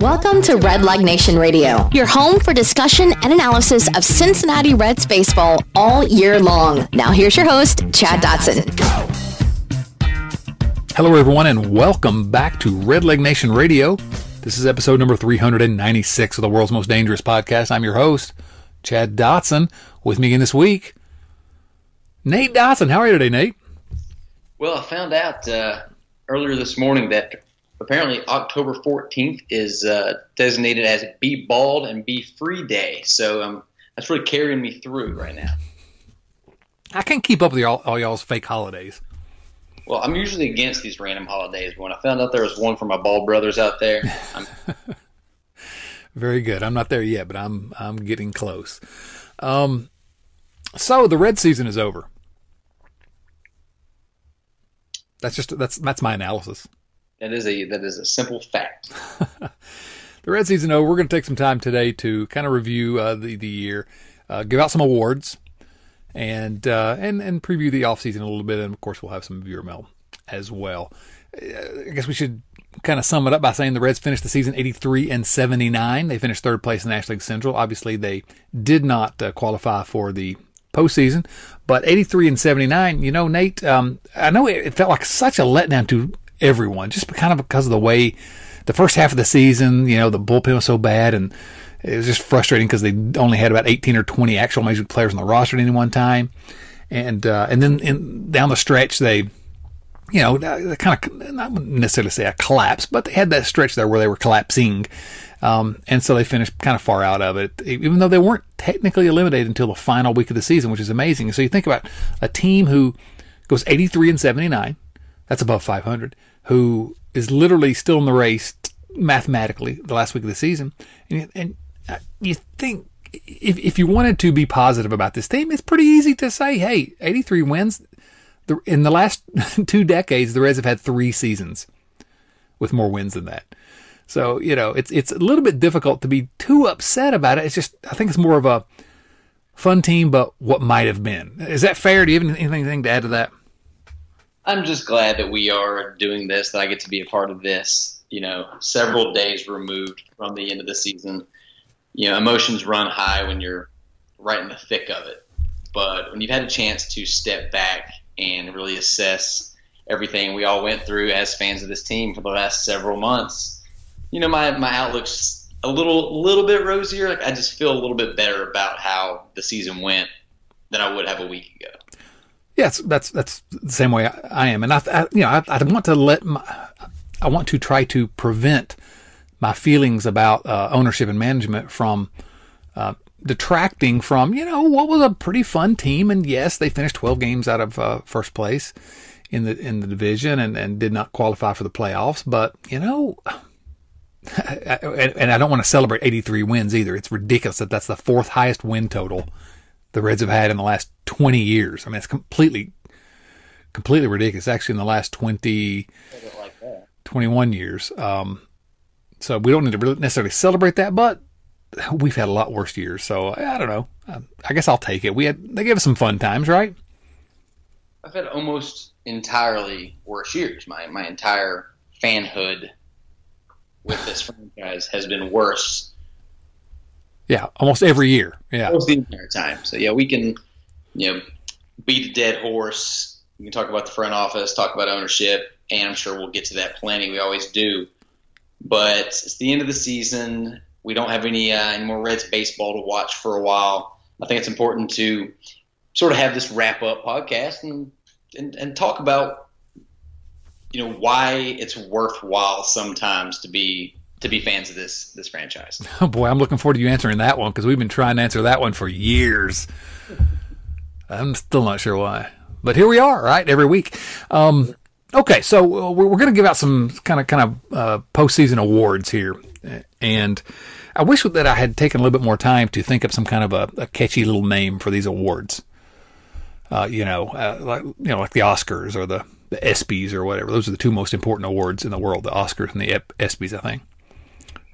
Welcome to Red Leg Nation Radio, your home for discussion and analysis of Cincinnati Reds baseball all year long. Now, here's your host, Chad Dotson. Hello, everyone, and welcome back to Red Leg Nation Radio. This is episode number 396 of the world's most dangerous podcast. I'm your host, Chad Dotson. With me again this week, Nate Dotson. How are you today, Nate? Well, I found out uh, earlier this morning that apparently October 14th is uh, designated as Be Bald and Be Free Day. So um, that's really carrying me through right now. I can't keep up with all, all y'all's fake holidays. Well, I'm usually against these random holidays, but when I found out there was one for my bald brothers out there, I'm very good. I'm not there yet, but I'm I'm getting close. Um, so the red season is over. That's just that's that's my analysis. That is a that is a simple fact. the red season over. We're going to take some time today to kind of review uh, the the year, uh, give out some awards, and uh, and and preview the off season a little bit. And of course, we'll have some viewer mail as well. Uh, I guess we should kind of sum it up by saying the Reds finished the season 83 and 79. They finished third place in the National League Central. Obviously, they did not uh, qualify for the postseason, but 83 and 79. You know, Nate, um, I know it felt like such a letdown to everyone, just kind of because of the way the first half of the season, you know, the bullpen was so bad and it was just frustrating because they only had about 18 or 20 actual major players on the roster at any one time. And, uh, and then in, down the stretch, they, you know, they kind of, not necessarily say a collapse, but they had that stretch there where they were collapsing. Um, and so they finished kind of far out of it, even though they weren't technically eliminated until the final week of the season, which is amazing. So you think about a team who goes 83 and 79, that's above 500, who is literally still in the race mathematically the last week of the season. And, and uh, you think if, if you wanted to be positive about this team, it's pretty easy to say, hey, 83 wins. In the last two decades, the Reds have had three seasons with more wins than that. So, you know, it's, it's a little bit difficult to be too upset about it. It's just, I think it's more of a fun team, but what might have been. Is that fair? Do you have anything to add to that? I'm just glad that we are doing this, that I get to be a part of this, you know, several days removed from the end of the season. You know, emotions run high when you're right in the thick of it. But when you've had a chance to step back and really assess everything we all went through as fans of this team for the last several months, you know, my, my outlook's a little little bit rosier. Like I just feel a little bit better about how the season went than I would have a week ago. Yes, that's that's the same way I, am, and I, I you know I, I, want to let my, I want to try to prevent my feelings about uh, ownership and management from uh, detracting from you know what was a pretty fun team, and yes, they finished 12 games out of uh, first place in the in the division and, and did not qualify for the playoffs, but you know. and I don't want to celebrate 83 wins either. It's ridiculous that that's the fourth highest win total the Reds have had in the last 20 years. I mean, it's completely, completely ridiculous. Actually, in the last 20, like 21 years. Um, so we don't need to necessarily celebrate that, but we've had a lot worse years. So I don't know. I guess I'll take it. We had they gave us some fun times, right? I've had almost entirely worse years. My my entire fanhood with this franchise has been worse yeah, almost every year. Yeah, almost the entire time. So yeah, we can you know beat a dead horse. We can talk about the front office, talk about ownership, and I'm sure we'll get to that plenty. We always do. But it's the end of the season. We don't have any uh, any more Reds baseball to watch for a while. I think it's important to sort of have this wrap up podcast and, and, and talk about you know why it's worthwhile sometimes to be to be fans of this this franchise. Oh boy, I'm looking forward to you answering that one because we've been trying to answer that one for years. I'm still not sure why, but here we are, right? Every week. Um, okay, so we're, we're going to give out some kind of kind of uh, postseason awards here, and I wish that I had taken a little bit more time to think up some kind of a, a catchy little name for these awards. Uh, you know, uh, like you know, like the Oscars or the the ESPYS or whatever. Those are the two most important awards in the world: the Oscars and the ESPYS, I think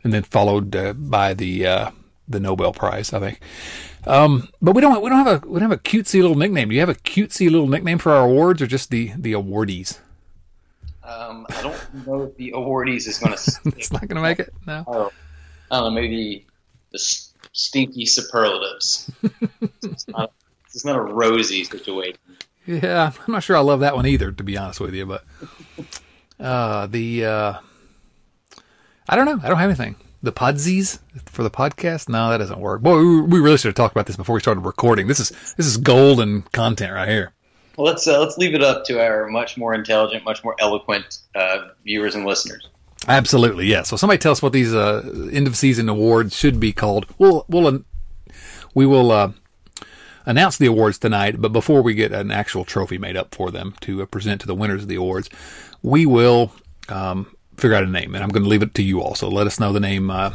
and then followed uh, by the uh, the Nobel Prize, I think. Um, but we don't we don't have a we don't have a cutesy little nickname. Do you have a cutesy little nickname for our awards, or just the the awardees? Um, I don't know if the awardees is going to. it's not going to make it. No. Oh, I don't know. Maybe the stinky superlatives. it's, not, it's not a rosy situation. Yeah, I'm not sure I love that one either, to be honest with you. But uh, the uh, I don't know. I don't have anything. The podsies for the podcast? No, that doesn't work. Boy, we really should have talked about this before we started recording. This is this is golden content right here. Well, let's uh, let's leave it up to our much more intelligent, much more eloquent uh, viewers and listeners. Absolutely, yes. So somebody tell us what these uh, end of season awards should be called. We'll we'll we will uh, announce the awards tonight, but before we get an actual trophy made up for them to uh, present to the winners of the awards, we will um, figure out a name, and I'm going to leave it to you all. So let us know the name uh,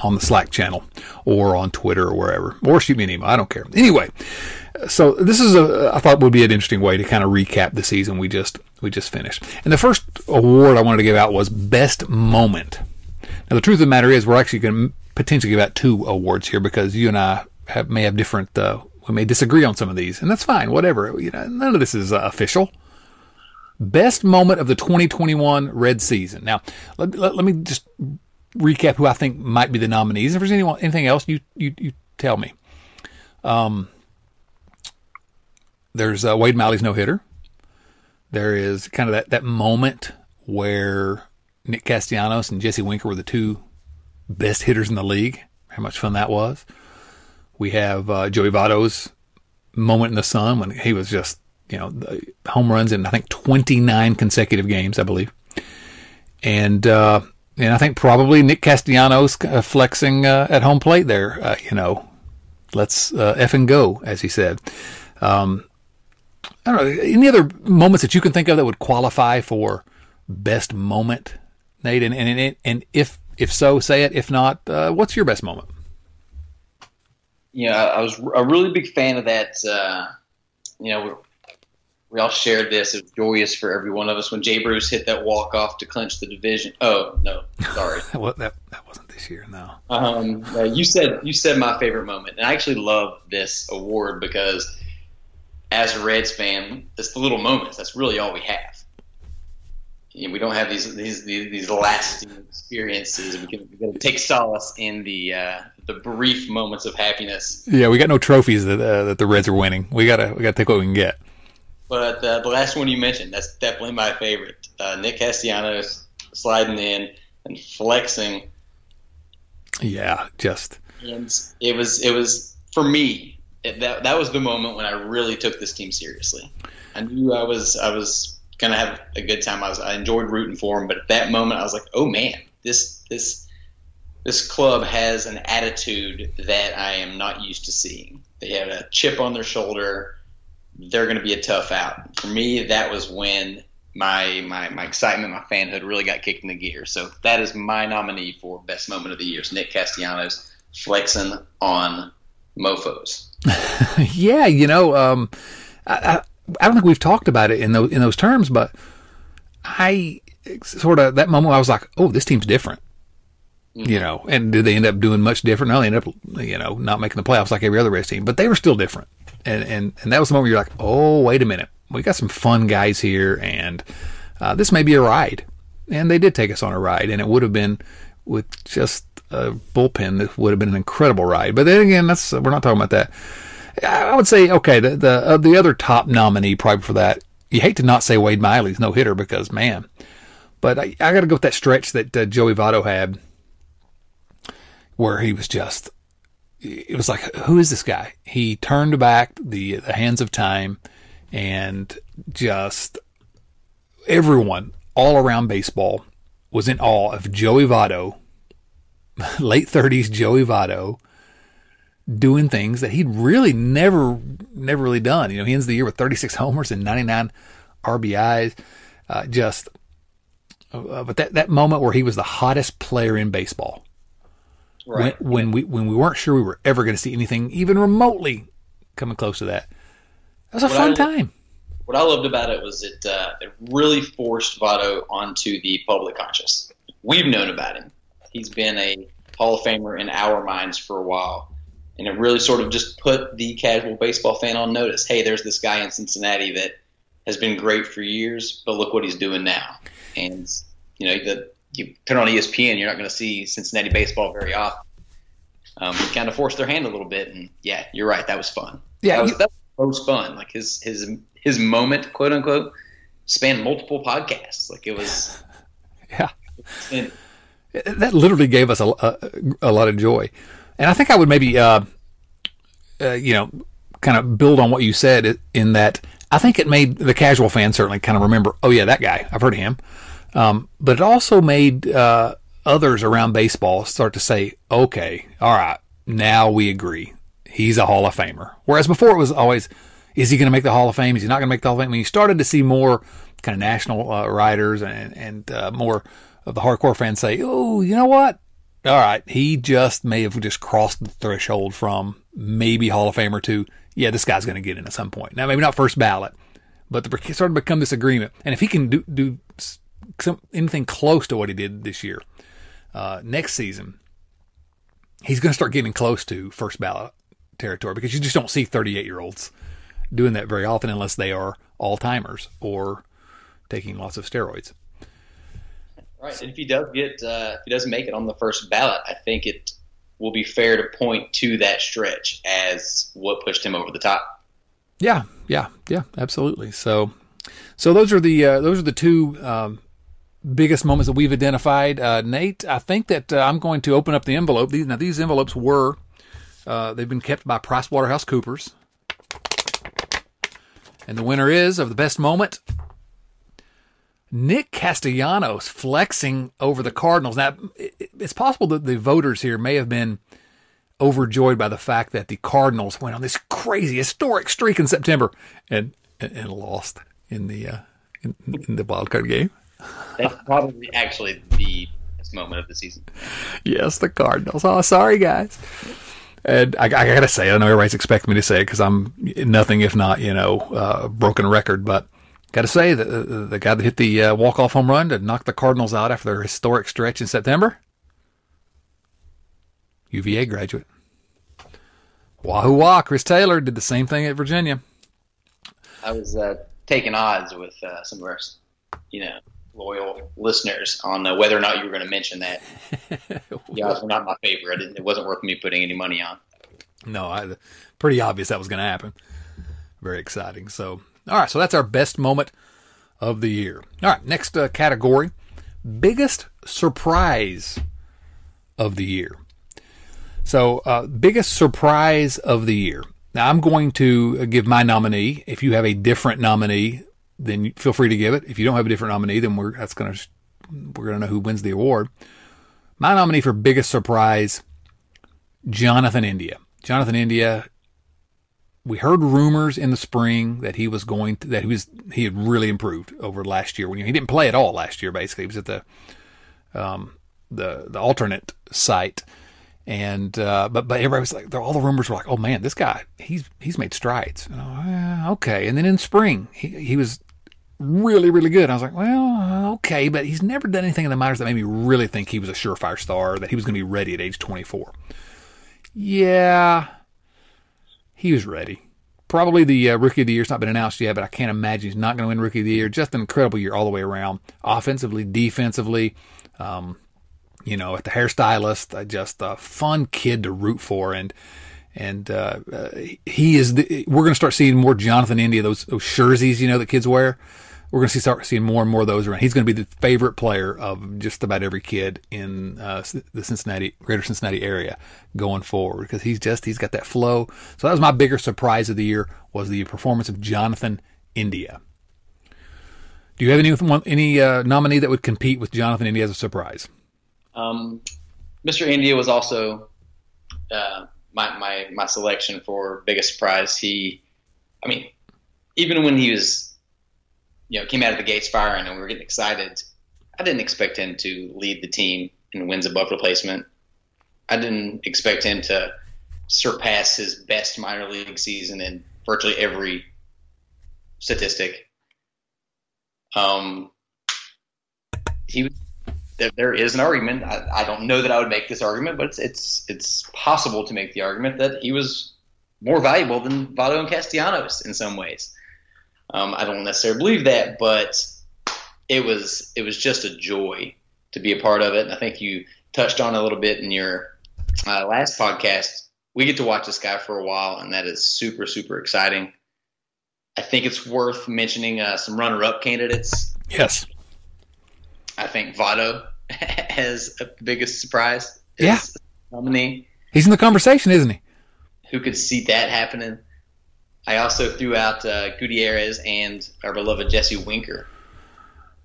on the Slack channel or on Twitter or wherever, or shoot me an email. I don't care. Anyway, so this is a I thought would be an interesting way to kind of recap the season we just we just finished. And the first award I wanted to give out was best moment. Now the truth of the matter is we're actually going to potentially give out two awards here because you and I have, may have different uh, we may disagree on some of these, and that's fine. Whatever. You know, none of this is uh, official. Best moment of the 2021 Red season. Now, let, let, let, me just recap who I think might be the nominees. If there's anyone, anything else, you you, you tell me. Um, there's uh, Wade Miley's no hitter. There is kind of that, that moment where Nick Castellanos and Jesse Winker were the two best hitters in the league. How much fun that was. We have uh, Joey Votto's moment in the sun when he was just, you know, home runs in I think 29 consecutive games, I believe. And uh, and I think probably Nick Castellanos uh, flexing uh, at home plate there. Uh, you know, let's uh, f and go, as he said. Um, I don't know any other moments that you can think of that would qualify for best moment, Nate. And and and if if so, say it. If not, uh, what's your best moment? Know, I was a really big fan of that. Uh, you know, we all shared this. It was joyous for every one of us when Jay Bruce hit that walk off to clinch the division. Oh no, sorry. well, that that wasn't this year. No. Um, uh, you said you said my favorite moment, and I actually love this award because as a Reds fan, it's the little moments. That's really all we have. You know, we don't have these these these, these lasting experiences. We can, we can take solace in the uh, the brief moments of happiness. Yeah, we got no trophies that uh, that the Reds are winning. We gotta we gotta take what we can get. But uh, the last one you mentioned, that's definitely my favorite. Uh, Nick Castellanos sliding in and flexing. Yeah, just. And it was it was for me. It, that that was the moment when I really took this team seriously. I knew I was I was gonna have a good time. I was I enjoyed rooting for him, but at that moment I was like, oh man, this this this club has an attitude that I am not used to seeing. They have a chip on their shoulder they're going to be a tough out. For me, that was when my, my my excitement, my fanhood really got kicked in the gear. So that is my nominee for best moment of the year. Nick Castellanos flexing on mofo's. yeah, you know, um, I, I, I don't think we've talked about it in those in those terms, but I sort of that moment I was like, oh, this team's different. Mm-hmm. You know, and did they end up doing much different? No, they ended up, you know, not making the playoffs like every other race team, but they were still different and and and that was the moment you're like, oh, wait a minute, we got some fun guys here, and uh, this may be a ride. And they did take us on a ride, and it would have been with just a bullpen. This would have been an incredible ride. But then again, that's we're not talking about that. I would say okay, the the uh, the other top nominee probably for that. You hate to not say Wade Miley's no hitter because man, but I, I got to go with that stretch that uh, Joey Votto had, where he was just it was like, who is this guy? He turned back the, the hands of time and just everyone all around baseball was in awe of Joey Votto, late 30s Joey Votto, doing things that he'd really never, never really done. You know, he ends the year with 36 homers and 99 RBIs. Uh, just, uh, but that, that moment where he was the hottest player in baseball Right. When, when we when we weren't sure we were ever going to see anything even remotely coming close to that. That was a what fun I, time. What I loved about it was it uh, it really forced Votto onto the public conscious. We've known about him. He's been a Hall of Famer in our minds for a while. And it really sort of just put the casual baseball fan on notice. Hey, there's this guy in Cincinnati that has been great for years, but look what he's doing now. and you know the, you turn on ESPN, you're not going to see Cincinnati baseball very often. Um, he kind of forced their hand a little bit, and yeah, you're right, that was fun. Yeah, that was, that was most fun. Like his his his moment, quote unquote, spanned multiple podcasts. Like it was, yeah. And, that literally gave us a, a, a, lot of joy, and I think I would maybe, uh, uh, you know, kind of build on what you said in that I think it made the casual fan certainly kind of remember, oh yeah, that guy, I've heard of him. Um, but it also made uh, others around baseball start to say, okay, all right, now we agree, he's a Hall of Famer. Whereas before it was always, is he going to make the Hall of Fame? Is he not going to make the Hall of Fame? When you started to see more kind of national uh, writers and and uh, more of the hardcore fans say, oh, you know what? All right, he just may have just crossed the threshold from maybe Hall of Famer to yeah, this guy's going to get in at some point. Now, maybe not first ballot, but it started to become this agreement. And if he can do, do anything close to what he did this year, uh, next season, he's going to start getting close to first ballot territory because you just don't see 38 year olds doing that very often unless they are all timers or taking lots of steroids. Right, and if he does get, uh, if he doesn't make it on the first ballot, I think it will be fair to point to that stretch as what pushed him over the top. Yeah, yeah, yeah, absolutely. So, so those are the uh, those are the two um, biggest moments that we've identified. Uh, Nate, I think that uh, I'm going to open up the envelope. These, now, these envelopes were uh, they've been kept by PricewaterhouseCoopers, and the winner is of the best moment Nick Castellanos flexing over the Cardinals. Now, it's possible that the voters here may have been overjoyed by the fact that the Cardinals went on this crazy historic streak in September and and, lost in the uh, in, in, the wild card game. That's probably actually the best moment of the season. Yes, the Cardinals. Oh, sorry guys. And I, I gotta say, I know everybody's expecting me to say it because I'm nothing if not, you know, uh, broken record, but Got to say, the, the guy that hit the uh, walk-off home run to knock the Cardinals out after their historic stretch in September, UVA graduate. Wahoo wah, Chris Taylor did the same thing at Virginia. I was uh, taking odds with uh, some of our, you know, loyal listeners on uh, whether or not you were going to mention that. odds were not my favorite. It, it wasn't worth me putting any money on. No, I, pretty obvious that was going to happen. Very exciting. So all right, so that's our best moment of the year. All right, next uh, category biggest surprise of the year. So, uh, biggest surprise of the year. Now, I'm going to give my nominee. If you have a different nominee, then feel free to give it. If you don't have a different nominee, then we're that's gonna we're gonna know who wins the award. My nominee for biggest surprise, Jonathan India. Jonathan India we heard rumors in the spring that he was going to, that he was he had really improved over last year when he didn't play at all last year basically he was at the um the the alternate site and uh, but but everybody was like all the rumors were like oh man this guy he's he's made strides oh, okay and then in spring he he was really really good I was like well okay but he's never done anything in the minors that made me really think he was a surefire star that he was going to be ready at age 24 yeah he was ready. Probably the uh, rookie of the year. year's not been announced yet, but I can't imagine he's not going to win rookie of the year. Just an incredible year all the way around, offensively, defensively. Um, you know, at the hairstylist, uh, just a fun kid to root for, and and uh, uh, he is. The, we're going to start seeing more Jonathan India, those those jerseys, you know, that kids wear we're going to see start seeing more and more of those around. He's going to be the favorite player of just about every kid in uh, the Cincinnati, greater Cincinnati area going forward because he's just he's got that flow. So that was my bigger surprise of the year was the performance of Jonathan India. Do you have any any uh, nominee that would compete with Jonathan India as a surprise? Um, Mr. India was also uh, my my my selection for biggest surprise. He, I mean, even when he was you know, came out of the gates firing and we were getting excited. I didn't expect him to lead the team in wins above replacement. I didn't expect him to surpass his best minor league season in virtually every statistic. Um, he there, there is an argument. I, I, don't know that I would make this argument, but it's it's it's possible to make the argument that he was more valuable than Votto and Castellanos in some ways. Um, I don't necessarily believe that, but it, was it was just a joy to be a part of it. And I think you touched on a little bit in your uh, last podcast. We get to watch this guy for a while, and that is super super exciting. I think it's worth mentioning uh, some runner-up candidates. Yes. I think Votto has a biggest surprise. Yeah. Nominee. He's in the conversation, isn't he? Who could see that happening? I also threw out uh, Gutierrez and our beloved Jesse Winker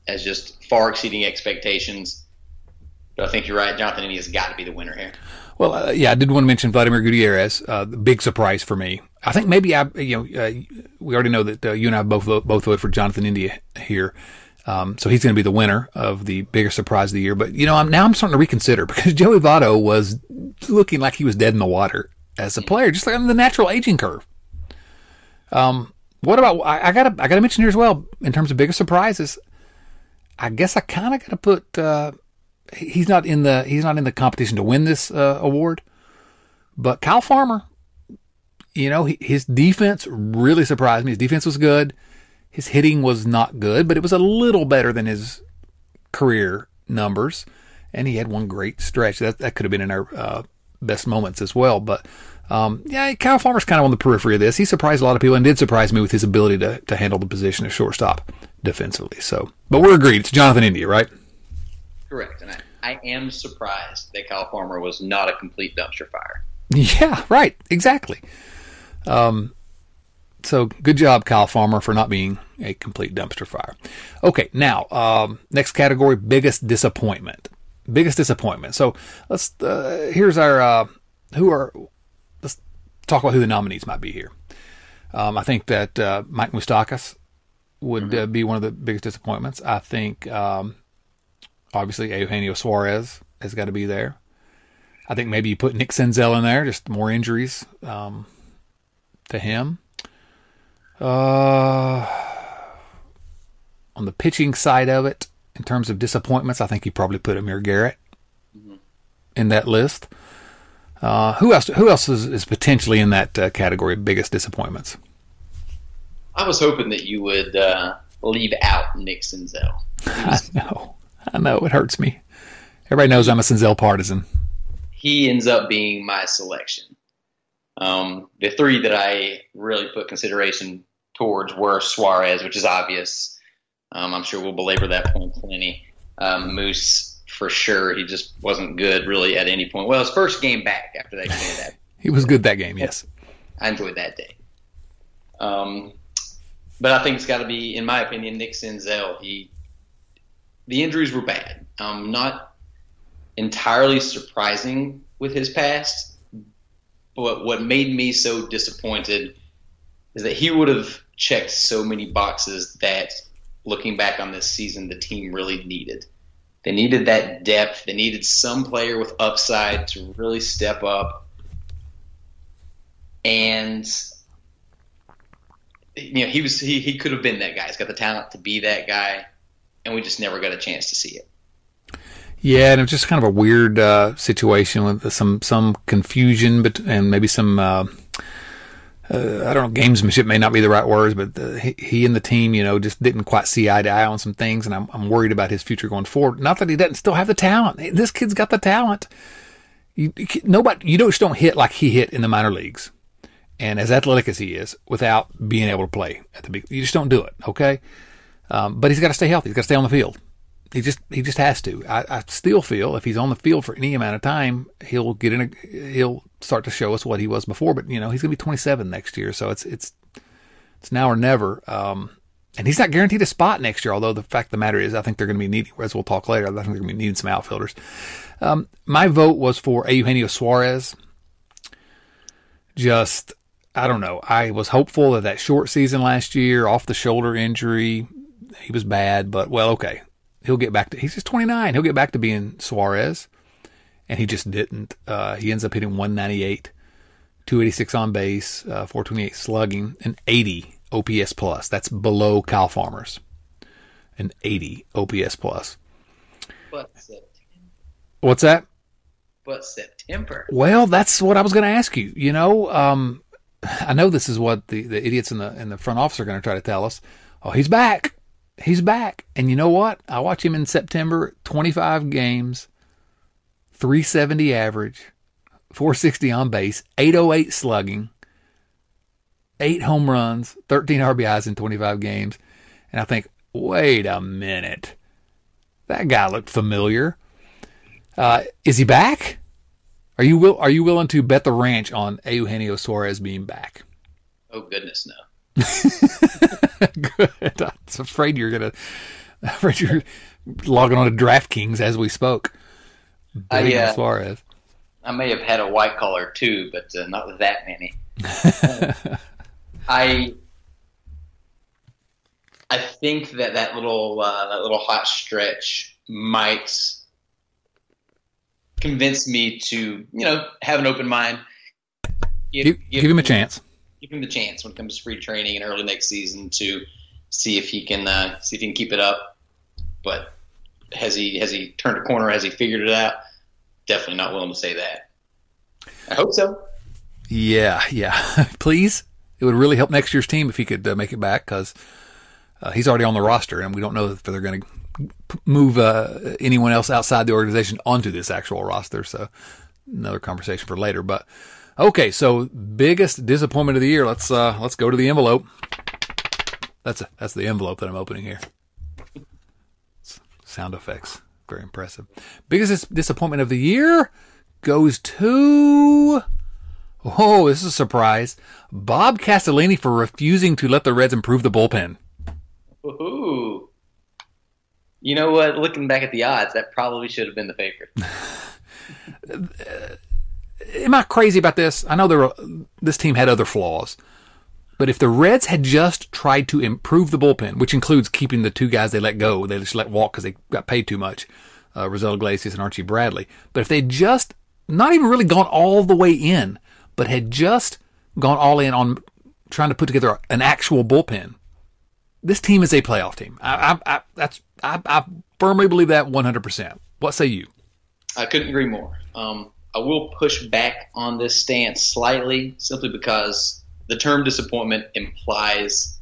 as just far exceeding expectations. But I think you're right. Jonathan India has got to be the winner here. Well, uh, yeah, I did want to mention Vladimir Gutierrez. Uh, the big surprise for me. I think maybe I, you know, uh, we already know that uh, you and I both both voted for Jonathan India here. Um, so he's going to be the winner of the biggest surprise of the year. But you know, I'm, now I'm starting to reconsider because Joey Votto was looking like he was dead in the water as a player, just like on the natural aging curve. Um, what about I, I gotta I gotta mention here as well in terms of biggest surprises. I guess I kind of gotta put uh, he's not in the he's not in the competition to win this uh, award, but Kyle Farmer, you know, he, his defense really surprised me. His defense was good. His hitting was not good, but it was a little better than his career numbers. And he had one great stretch. That that could have been in our uh, best moments as well. But um, yeah, Kyle Farmer's kind of on the periphery of this. He surprised a lot of people and did surprise me with his ability to, to handle the position of shortstop defensively. So, but we're agreed. It's Jonathan India, right? Correct. And I, I am surprised that Kyle Farmer was not a complete dumpster fire. Yeah, right. Exactly. Um, so good job, Kyle Farmer, for not being a complete dumpster fire. Okay, now um, next category: biggest disappointment. Biggest disappointment. So let's. Uh, here's our. Uh, who are let's talk about who the nominees might be here. Um, I think that uh, Mike Moustakas would mm-hmm. uh, be one of the biggest disappointments. I think um, obviously Eugenio Suarez has got to be there. I think maybe you put Nick Senzel in there, just more injuries um, to him. Uh, on the pitching side of it, in terms of disappointments, I think you probably put Amir Garrett mm-hmm. in that list. Uh, who else? Who else is, is potentially in that uh, category of biggest disappointments? I was hoping that you would uh, leave out Nick Senzel. I know, I know, it hurts me. Everybody knows I'm a Senzel partisan. He ends up being my selection. Um, the three that I really put consideration towards were Suarez, which is obvious. Um, I'm sure we'll belabor that point plenty. Um, Moose for sure. He just wasn't good really at any point. Well, his first game back after they did that. he was good that game, yes. I enjoyed that day. Um, but I think it's got to be, in my opinion, Nick Senzel. He, the injuries were bad. Um, not entirely surprising with his past, but what made me so disappointed is that he would have checked so many boxes that, looking back on this season, the team really needed. They needed that depth. They needed some player with upside to really step up. And you know, he was he, he could have been that guy. He's got the talent to be that guy, and we just never got a chance to see it. Yeah, and it was just kind of a weird uh, situation with some some confusion, but and maybe some uh, uh, I don't know, gamesmanship may not be the right words, but the, he, he, and the team, you know, just didn't quite see eye to eye on some things, and I'm, I'm worried about his future going forward. Not that he doesn't still have the talent. This kid's got the talent. You, you nobody, you don't just don't hit like he hit in the minor leagues, and as athletic as he is, without being able to play at the big, you just don't do it. Okay, um, but he's got to stay healthy. He's got to stay on the field. He just he just has to. I, I, still feel if he's on the field for any amount of time, he'll get in. A, he'll start to show us what he was before. But you know he's going to be 27 next year, so it's it's it's now or never. Um, and he's not guaranteed a spot next year. Although the fact of the matter is, I think they're going to be needing, as we'll talk later. I think they're going to be needing some outfielders. Um, my vote was for Eugenio Suarez. Just I don't know. I was hopeful that that short season last year, off the shoulder injury, he was bad. But well, okay he'll get back to he's just 29. He'll get back to being Suarez, and he just didn't. Uh, he ends up hitting 198, 286 on base, uh, 428 slugging, and 80 OPS plus. That's below Kyle Farmer's, an 80 OPS plus. But September. What's that? But September. Well, that's what I was going to ask you. You know, um, I know this is what the, the idiots in the in the front office are going to try to tell us. Oh, he's back he's back. And you know what? I watch him in September, 25 games, 370 average, 460 on base, 808 slugging, eight home runs, 13 RBIs in 25 games. And I think, wait a minute. That guy looked familiar. Uh, is he back? Are you will are you willing to bet the ranch on Eugenio Suarez being back? Oh goodness, no. Good. I was afraid you're gonna. Afraid you're logging on to DraftKings as we spoke. I, uh, Suarez. I may have had a white collar too, but uh, not with that many. I I think that that little uh, that little hot stretch might convince me to you know have an open mind. Give, give, give him a chance. Give him the chance when it comes to free training and early next season to see if he can uh, see if he can keep it up. But has he has he turned a corner? Has he figured it out? Definitely not willing to say that. I hope so. Yeah, yeah. Please, it would really help next year's team if he could uh, make it back because uh, he's already on the roster, and we don't know if they're going to move uh, anyone else outside the organization onto this actual roster. So another conversation for later. But okay, so biggest disappointment of the year. Let's uh, let's go to the envelope. That's a, that's the envelope that I'm opening here. Sound effects, very impressive. Biggest disappointment of the year goes to. Oh, this is a surprise. Bob Castellini for refusing to let the Reds improve the bullpen. Ooh. You know what? Looking back at the odds, that probably should have been the favorite. Am I crazy about this? I know there were, this team had other flaws, but if the Reds had just tried to improve the bullpen, which includes keeping the two guys they let go, they just let walk because they got paid too much, uh, Raisel Iglesias and Archie Bradley. But if they just not even really gone all the way in, but had just gone all in on trying to put together an actual bullpen, this team is a playoff team. I, I, I that's I, I, firmly believe that 100%. What say you? I couldn't agree more. Um, I will push back on this stance slightly, simply because the term disappointment implies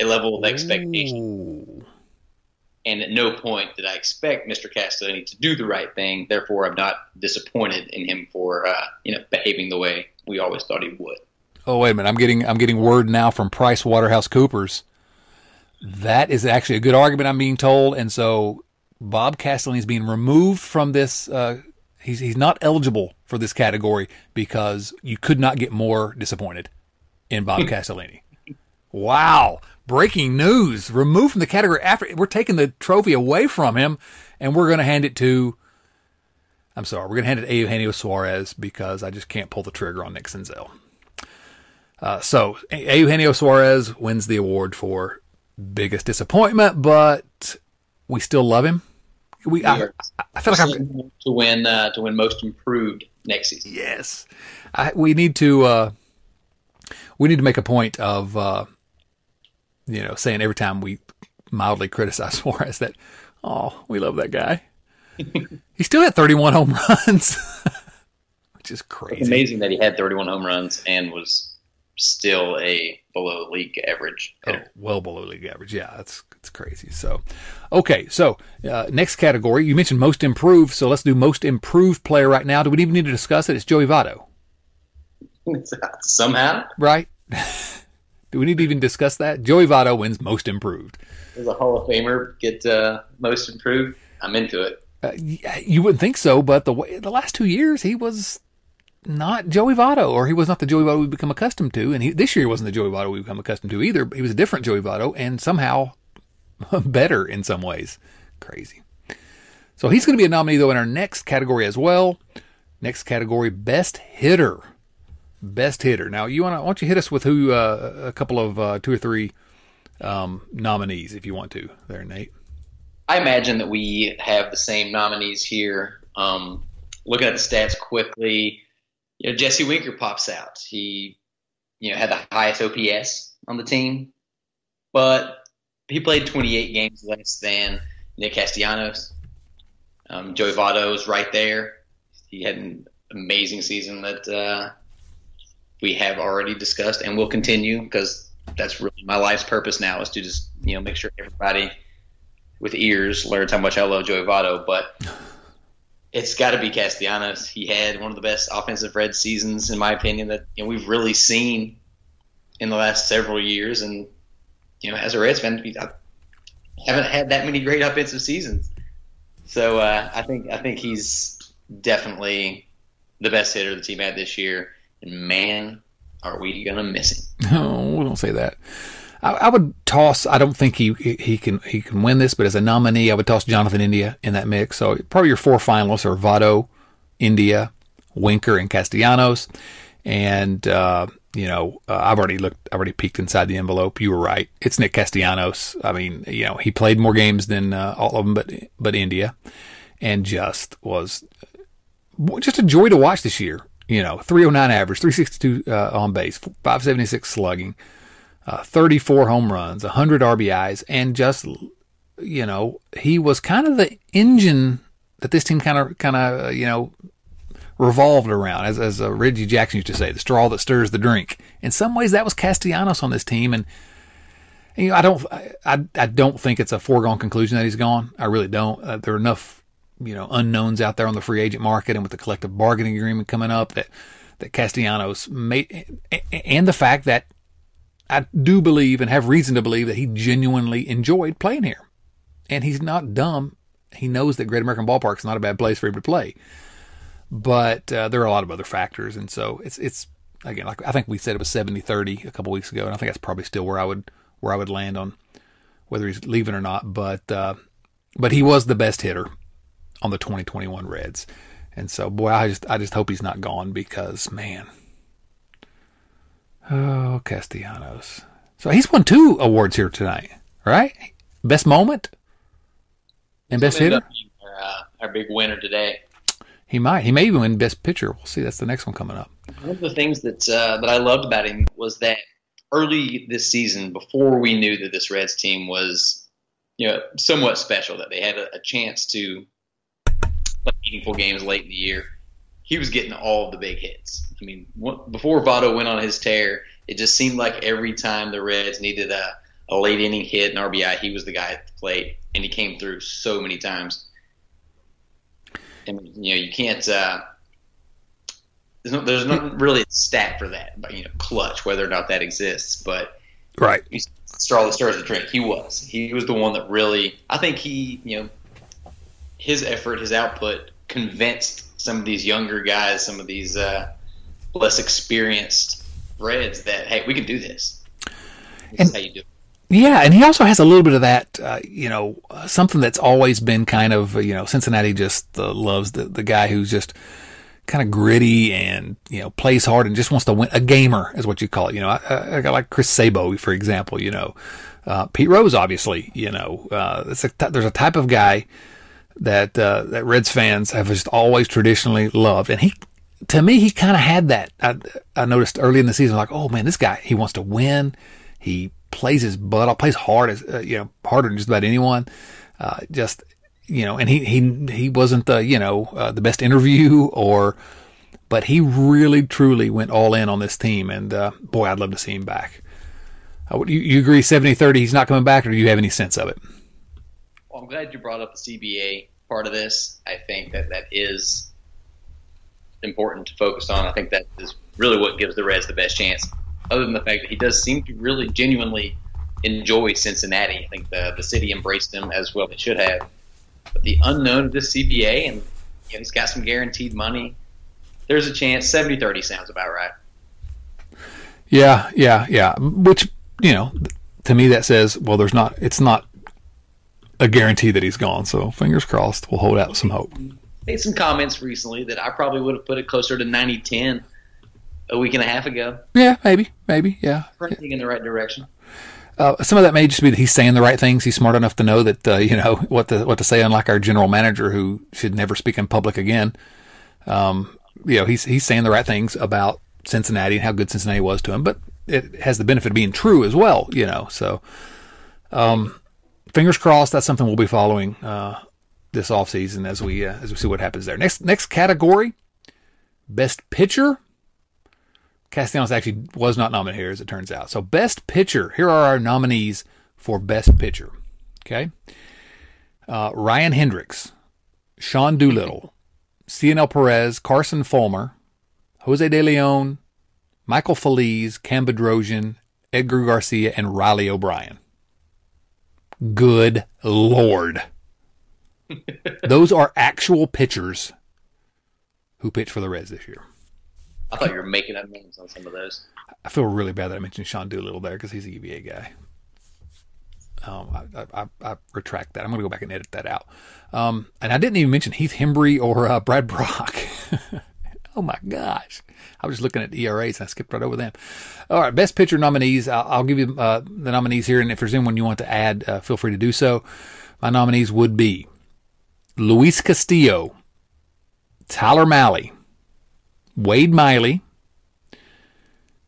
a level of expectation. Ooh. And at no point did I expect Mr. Castellini to do the right thing. Therefore, I'm not disappointed in him for uh, you know behaving the way we always thought he would. Oh wait a minute! I'm getting I'm getting word now from Price Waterhouse Coopers that is actually a good argument, I'm being told. And so Bob Castellini is being removed from this. Uh, he's, he's not eligible for this category because you could not get more disappointed in Bob Castellini. Wow. Breaking news. Removed from the category after we're taking the trophy away from him and we're going to hand it to, I'm sorry, we're going to hand it to Eugenio Suarez because I just can't pull the trigger on Nick Senzel. Uh, so Eugenio Suarez wins the award for biggest disappointment, but we still love him. We, I, I, feel like I'm to win uh, to win most improved next season. Yes, I, we need to uh, we need to make a point of uh, you know saying every time we mildly criticize Suarez that oh we love that guy. he still had 31 home runs, which is crazy. It's amazing that he had 31 home runs and was still a below league average. Oh, well below league average. Yeah, that's that's crazy. So, okay, so uh, next category you mentioned most improved. So let's do most improved player right now. Do we even need to discuss it? It's Joey Votto. Somehow, right? do we need to even discuss that? Joey Votto wins most improved. Does a Hall of Famer get uh, most improved? I'm into it. Uh, you wouldn't think so, but the way, the last two years he was not Joey Votto, or he was not the Joey Votto we've become accustomed to. And he, this year wasn't the Joey Votto we've become accustomed to either. He was a different Joey Votto and somehow better in some ways. Crazy. So he's going to be a nominee though in our next category as well. Next category, best hitter. Best hitter. Now you want to, why don't you hit us with who, uh, a couple of, uh, two or three, um, nominees if you want to there, Nate. I imagine that we have the same nominees here. Um, looking at the stats quickly, you know, Jesse Winker pops out. He, you know, had the highest OPS on the team, but he played 28 games less than Nick Castellanos. Um, Joey Votto is right there. He had an amazing season that uh, we have already discussed and will continue because that's really my life's purpose now is to just you know make sure everybody with ears learns how much I love Joey Votto. But it's got to be Castellanos. He had one of the best offensive red seasons, in my opinion, that you know, we've really seen in the last several years. And you know, as a Reds fan, I haven't had that many great offensive seasons. So uh, I think I think he's definitely the best hitter the team had this year. And man, are we gonna miss him? No, we don't say that. I, I, would toss. I don't think he he can he can win this, but as a nominee, I would toss Jonathan India in that mix. So probably your four finalists are Votto, India, Winker, and Castellanos. And uh, you know, uh, I've already looked. I've already peeked inside the envelope. You were right. It's Nick Castellanos. I mean, you know, he played more games than uh, all of them, but but India, and just was just a joy to watch this year. You know, 309 average, 362 uh, on base, 576 slugging, uh, 34 home runs, 100 RBIs, and just you know, he was kind of the engine that this team kind of kind of you know revolved around, as as uh, Reggie Jackson used to say, the straw that stirs the drink. In some ways, that was Castellanos on this team, and, and you know, I don't I I don't think it's a foregone conclusion that he's gone. I really don't. Uh, there are enough you know unknowns out there on the free agent market, and with the collective bargaining agreement coming up, that that Castellanos made, and the fact that I do believe and have reason to believe that he genuinely enjoyed playing here. And he's not dumb. He knows that Great American Ballpark is not a bad place for him to play. But uh, there are a lot of other factors. And so it's, it's again, like I think we said it was 70 30 a couple weeks ago. And I think that's probably still where I would, where I would land on whether he's leaving or not. But, uh, but he was the best hitter on the 2021 Reds. And so, boy, I just, I just hope he's not gone because, man, Oh, Castellanos. So he's won two awards here tonight, right? Best moment and best hitter. Our, uh, our big winner today. He might. He may even win best pitcher. We'll see. That's the next one coming up. One of the things that uh, that I loved about him was that early this season, before we knew that this Reds team was, you know, somewhat special, that they had a, a chance to play meaningful games late in the year he was getting all the big hits. I mean, before Votto went on his tear, it just seemed like every time the Reds needed a, a late inning hit, an RBI, he was the guy at the plate, and he came through so many times. And you know, you can't. Uh, there's no, there's not really a stat for that, but you know, clutch, whether or not that exists. But right, straw that stirs the drink. He was. He was the one that really. I think he, you know, his effort, his output convinced some of these younger guys, some of these uh, less experienced Reds that hey, we can do this. and, how you do it. Yeah, and he also has a little bit of that, uh, you know, uh, something that's always been kind of, you know, Cincinnati just uh, loves the the guy who's just kind of gritty and you know plays hard and just wants to win. A gamer is what you call it. You know, I, I got like Chris Sabo, for example. You know, uh, Pete Rose, obviously. You know, uh, a, there's a type of guy that uh, that Reds fans have just always traditionally loved. And he, to me, he kind of had that. I, I noticed early in the season, like, oh man, this guy, he wants to win. He plays his butt off, plays hard as uh, you know, harder than just about anyone. Uh, just you know, and he he he wasn't the you know uh, the best interview or, but he really truly went all in on this team. And uh, boy, I'd love to see him back. Uh, you, you agree 70-30, he's not coming back, or do you have any sense of it? Well, I'm glad you brought up the CBA part of this. I think that that is important to focus on. I think that is really what gives the Reds the best chance. Other than the fact that he does seem to really genuinely enjoy Cincinnati. I think the the city embraced him as well they should have. But the unknown of this CBA and you know, he's got some guaranteed money. There's a chance 70-30 sounds about right. Yeah, yeah, yeah. Which, you know, to me that says, well, there's not it's not a guarantee that he's gone. So fingers crossed. We'll hold out some hope. Made some comments recently that I probably would have put it closer to 90-10 a week and a half ago. Yeah, maybe, maybe, yeah. Trending in the right direction. Uh, some of that may just be that he's saying the right things. He's smart enough to know that uh, you know what to what to say. Unlike our general manager, who should never speak in public again. Um, you know, he's he's saying the right things about Cincinnati and how good Cincinnati was to him, but it has the benefit of being true as well. You know, so um, fingers crossed. That's something we'll be following uh, this offseason as we uh, as we see what happens there. Next next category, best pitcher. Castellanos actually was not nominated here, as it turns out. So, best pitcher. Here are our nominees for best pitcher. Okay. Uh, Ryan Hendrix, Sean Doolittle, Cionel Perez, Carson Fulmer, Jose De Leon, Michael Feliz, Cam Bedrosian, Edgar Garcia, and Riley O'Brien. Good Lord. Those are actual pitchers who pitched for the Reds this year. I thought you were making up names on some of those. I feel really bad that I mentioned Sean Doolittle there because he's a UVA guy. Um, I, I, I, retract that. I'm going to go back and edit that out. Um, and I didn't even mention Heath Hembree or uh, Brad Brach. oh my gosh. I was just looking at ERAs I skipped right over them. All right, best pitcher nominees. I'll, I'll give you uh, the nominees here, and if there's anyone you want to add, uh, feel free to do so. My nominees would be Luis Castillo, Tyler Mahle, Wade Miley,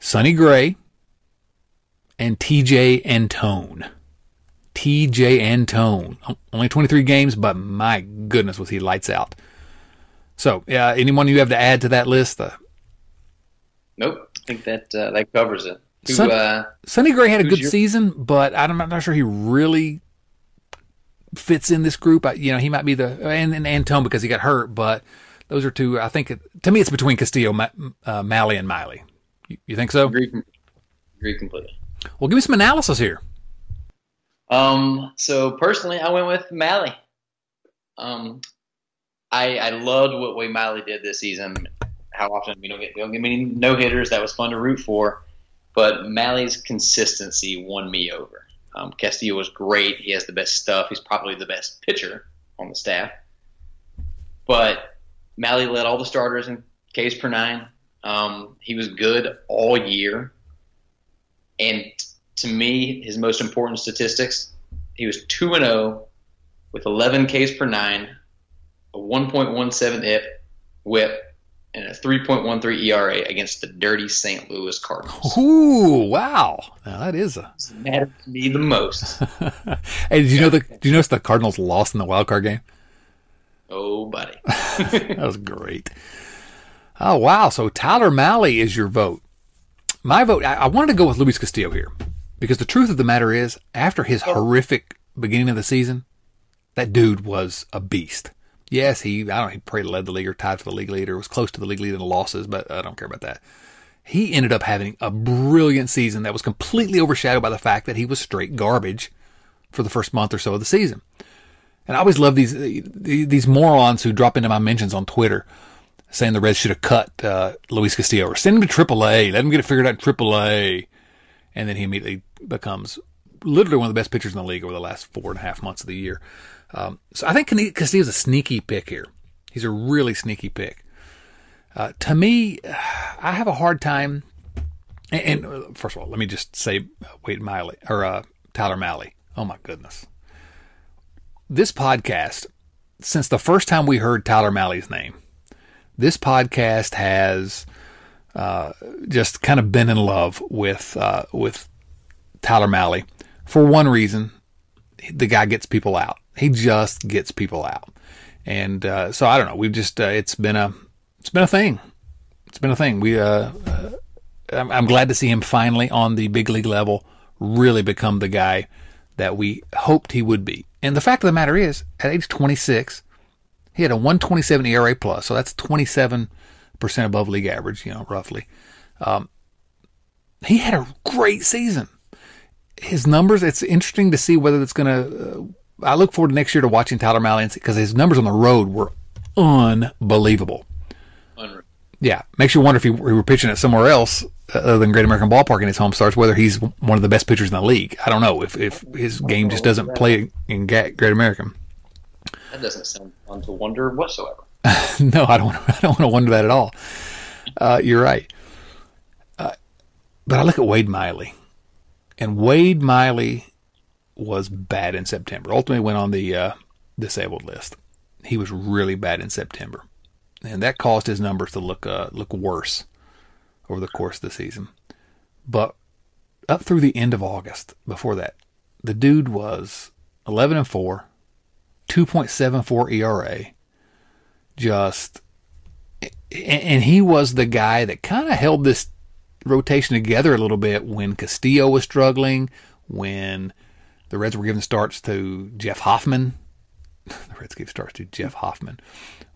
Sonny Gray, and Tejay Antone. Tejay Antone. Only 23 games, but my goodness, was he lights out. So, uh, anyone you have to add to that list? Uh, nope. I think that uh, that covers it. Who, Son, uh, Sonny Gray had a good your... season, but I'm not sure he really fits in this group. I, you know, he might be the and, and Antone because he got hurt, but those are two. I think to me, it's between Castillo, uh, Mahle, and Miley. You, you think so? Agree, agree completely. Well, give me some analysis here. Um, so personally, I went with Mahle. Um, I I loved what Wade Miley did this season. How often we don't get we don't get many no hitters. That was fun to root for, but Mahle's consistency won me over. Um, Castillo was great. He has the best stuff. He's probably the best pitcher on the staff. But Mahle led all the starters in Ks per nine. Um, he was good all year. And to me, his most important statistics, he was 2 and 0 with 11 Ks per 9, a 1.17 IP, whip, and a 3.13 ERA against the dirty St. Louis Cardinals. Ooh, wow. Now that is a matters to me the most. hey, did you know the did you notice the Cardinals lost in the wild card game? Oh, buddy. that was great. Oh, wow. So Tyler Mahle is your vote. My vote, I, I wanted to go with Luis Castillo here. Because the truth of the matter is, after his oh. horrific beginning of the season, that dude was a beast. Yes, he I don't know, he probably led the league or tied for the league leader, was close to the league leader in losses, but I don't care about that. He ended up having a brilliant season that was completely overshadowed by the fact that he was straight garbage for the first month or so of the season. And I always love these these morons who drop into my mentions on Twitter saying the Reds should have cut uh, Luis Castillo or send him to AAA, let him get it figured out in AAA and then he immediately becomes literally one of the best pitchers in the league over the last four and a half months of the year. Um, so I think Castillo's a sneaky pick here. He's a really sneaky pick. Uh, to me, I have a hard time. And, and, uh, first of all, let me just say, wait, Miley or uh, Tyler Mahle. Oh my goodness, this podcast since the first time we heard Tyler Mahle's name, this podcast has uh, just kind of been in love with uh, with Tyler Mahle for one reason. The guy gets people out. He just gets people out, and uh, so I don't know. We've just uh, it's been a it's been a thing. It's been a thing. We uh, uh, I'm, I'm glad to see him finally on the big league level really become the guy that we hoped he would be. And the fact of the matter is, at age 26, he had a 127 ERA plus, so that's 27 percent above league average, you know, roughly. Um, he had a great season. His numbers, it's interesting to see whether it's going to. I look forward to next year to watching Tyler Mahle because his numbers on the road were unbelievable. Unreal. Yeah, makes you wonder if he, he were pitching it somewhere else uh, other than Great American Ballpark in his home starts, whether he's one of the best pitchers in the league. I don't know if, if his game just doesn't play in Great American. That doesn't sound fun to wonder whatsoever. no, I don't. I don't want to wonder that at all. Uh, you're right. Uh, but I look at Wade Miley, and Wade Miley was bad in September. Ultimately, went on the uh, disabled list. He was really bad in September, and that caused his numbers to look uh, look worse over the course of the season. But up through the end of August, before that, the dude was 11 and 4, 2.74 ERA, just and he was the guy that kind of held this rotation together a little bit when Castillo was struggling, when the Reds were giving starts to Jeff Hoffman. the Reds gave starts to Jeff Hoffman.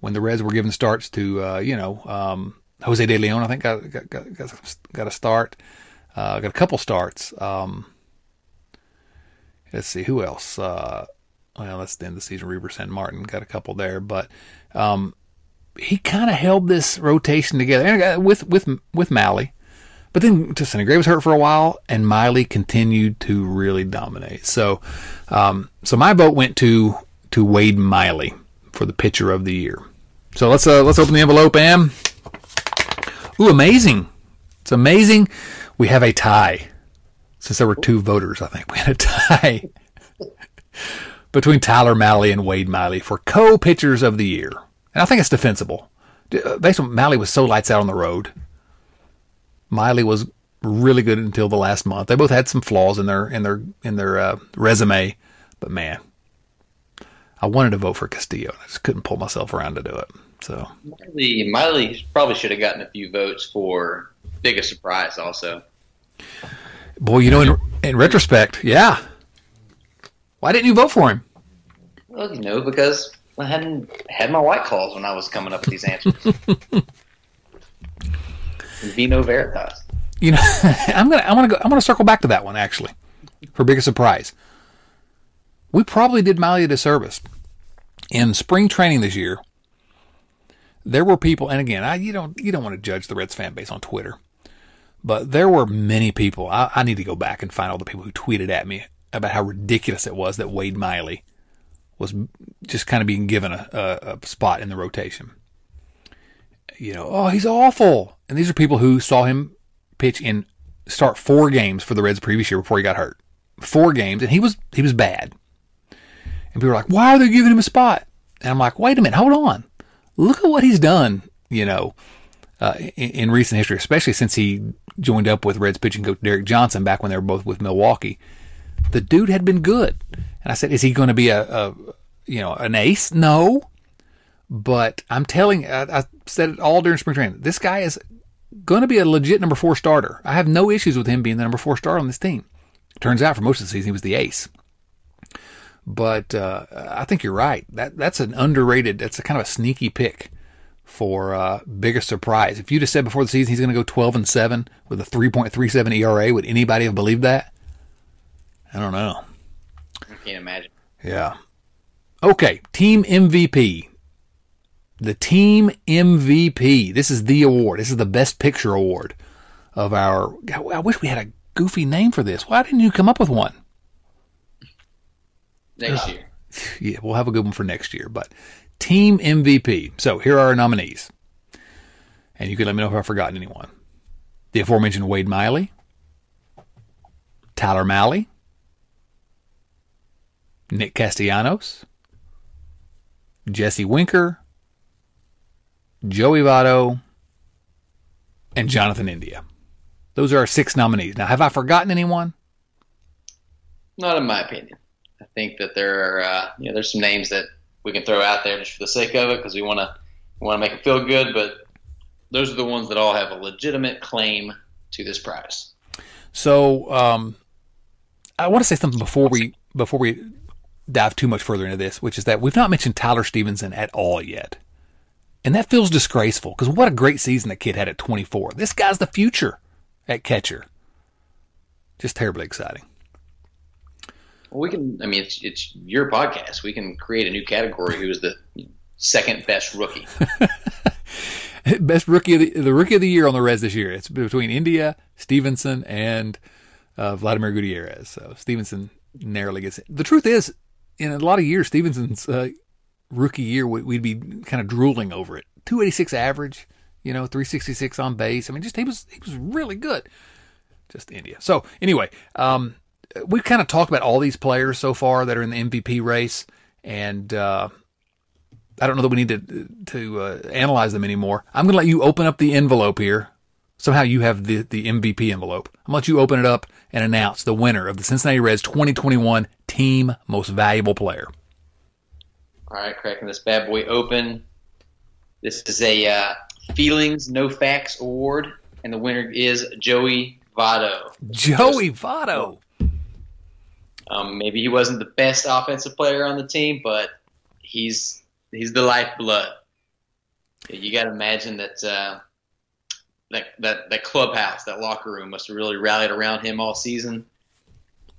When the Reds were giving starts to, uh, you know, um, Jose De Leon, I think got got got, got a start, uh, got a couple starts. Um, let's see who else. Uh, well, that's the end of the season. Reiver Sanmartin got a couple there, but um, he kind of held this rotation together and with with with Mahle. But then Gray was hurt for a while, and Miley continued to really dominate. So, um, so my vote went to to Wade Miley for the pitcher of the year. So let's uh, let's open the envelope, Am. Ooh, amazing! It's amazing. We have a tie. Since there were two voters, I think we had a tie between Tyler Mahle and Wade Miley for co-pitchers of the year. And I think it's defensible. Uh, based on Mahle was so lights out on the road. Miley was really good until the last month. They both had some flaws in their in their in their uh, resume, but man, I wanted to vote for Castillo. I just couldn't pull myself around to do it. So Miley, Miley probably should have gotten a few votes for biggest surprise. Also, boy, you know, in, in retrospect, yeah. Why didn't you vote for him? Well, you know, because I hadn't had my white claws when I was coming up with these answers. Vino Veritas. You know, I'm gonna I'm gonna go I'm gonna circle back to that one actually for biggest surprise. We probably did Miley a disservice in spring training this year. There were people, and again, I, you don't you don't want to judge the Reds fan base on Twitter, but there were many people. I, I need to go back and find all the people who tweeted at me about how ridiculous it was that Wade Miley was just kind of being given a, a, a spot in the rotation. You know, oh, he's awful. And these are people who saw him pitch in start four games for the Reds previous year before he got hurt. Four games, and he was he was bad. And people were like, "Why are they giving him a spot?" And I'm like, "Wait a minute, hold on. Look at what he's done." You know, uh, in, in, recent history, especially since he joined up with Reds pitching coach Derek Johnson back when they were both with Milwaukee. The dude had been good, and I said, "Is he going to be a, a you know an ace?" No, but I'm telling, I, I said it all during spring training. This guy is going to be a legit number four starter. I have no issues with him being the number four starter on this team. Turns out for most of the season he was the ace. But uh, I think you're right. That that's an underrated. That's a kind of a sneaky pick for uh, biggest surprise. If you'd have said before the season he's going to go 12 and seven with a 3.37 ERA, would anybody have believed that? I don't know. I can't imagine. Yeah. Okay, team MVP the team MVP. This is the award. This is the best picture award of our. I wish we had a goofy name for this. Why didn't you come up with one? Next year. Yeah, we'll have a good one for next year. But team MVP. So here are our nominees. And you can let me know if I've forgotten anyone. The aforementioned Wade Miley, Tyler Mahle, Nick Castellanos, Jesse Winker, Joey Votto, and Jonathan India. Those are our six nominees. Now, have I forgotten anyone? Not in my opinion. I think that there are, uh, you know, there's some names that we can throw out there just for the sake of it because we want to want to make it feel good. But those are the ones that all have a legitimate claim to this prize. So, um, I want to say something before we before we dive too much further into this, which is that we've not mentioned Tyler Stephenson at all yet. And that feels disgraceful because what a great season the kid had at 24. This guy's the future at catcher. Just terribly exciting. Well, we can. I mean, it's it's your podcast. We can create a new category. Who is the second best rookie? best rookie of the, the rookie of the year on the Reds this year. It's between India, Stephenson, and uh, Vladimir Gutierrez. So Stephenson narrowly gets it. The truth is, in a lot of years, Stephenson's uh, rookie year, we'd be kind of drooling over it. 286 average, you know, 366 on base. I mean, just he was he was really good. Just India. So anyway, um, we've kind of talked about all these players so far that are in the MVP race, and uh, I don't know that we need to to uh, analyze them anymore. I'm going to let you open up the envelope here. Somehow you have the the MVP envelope. I'm going to let you open it up and announce the winner of the Cincinnati Reds 2021 Team Most Valuable Player. All right, cracking this bad boy open. This is a uh, Feelings No Facts Award and the winner is Joey Votto. Joey Votto. Um, maybe he wasn't the best offensive player on the team, but he's he's the lifeblood. You got to imagine that, uh, that that that clubhouse, that locker room, must have really rallied around him all season.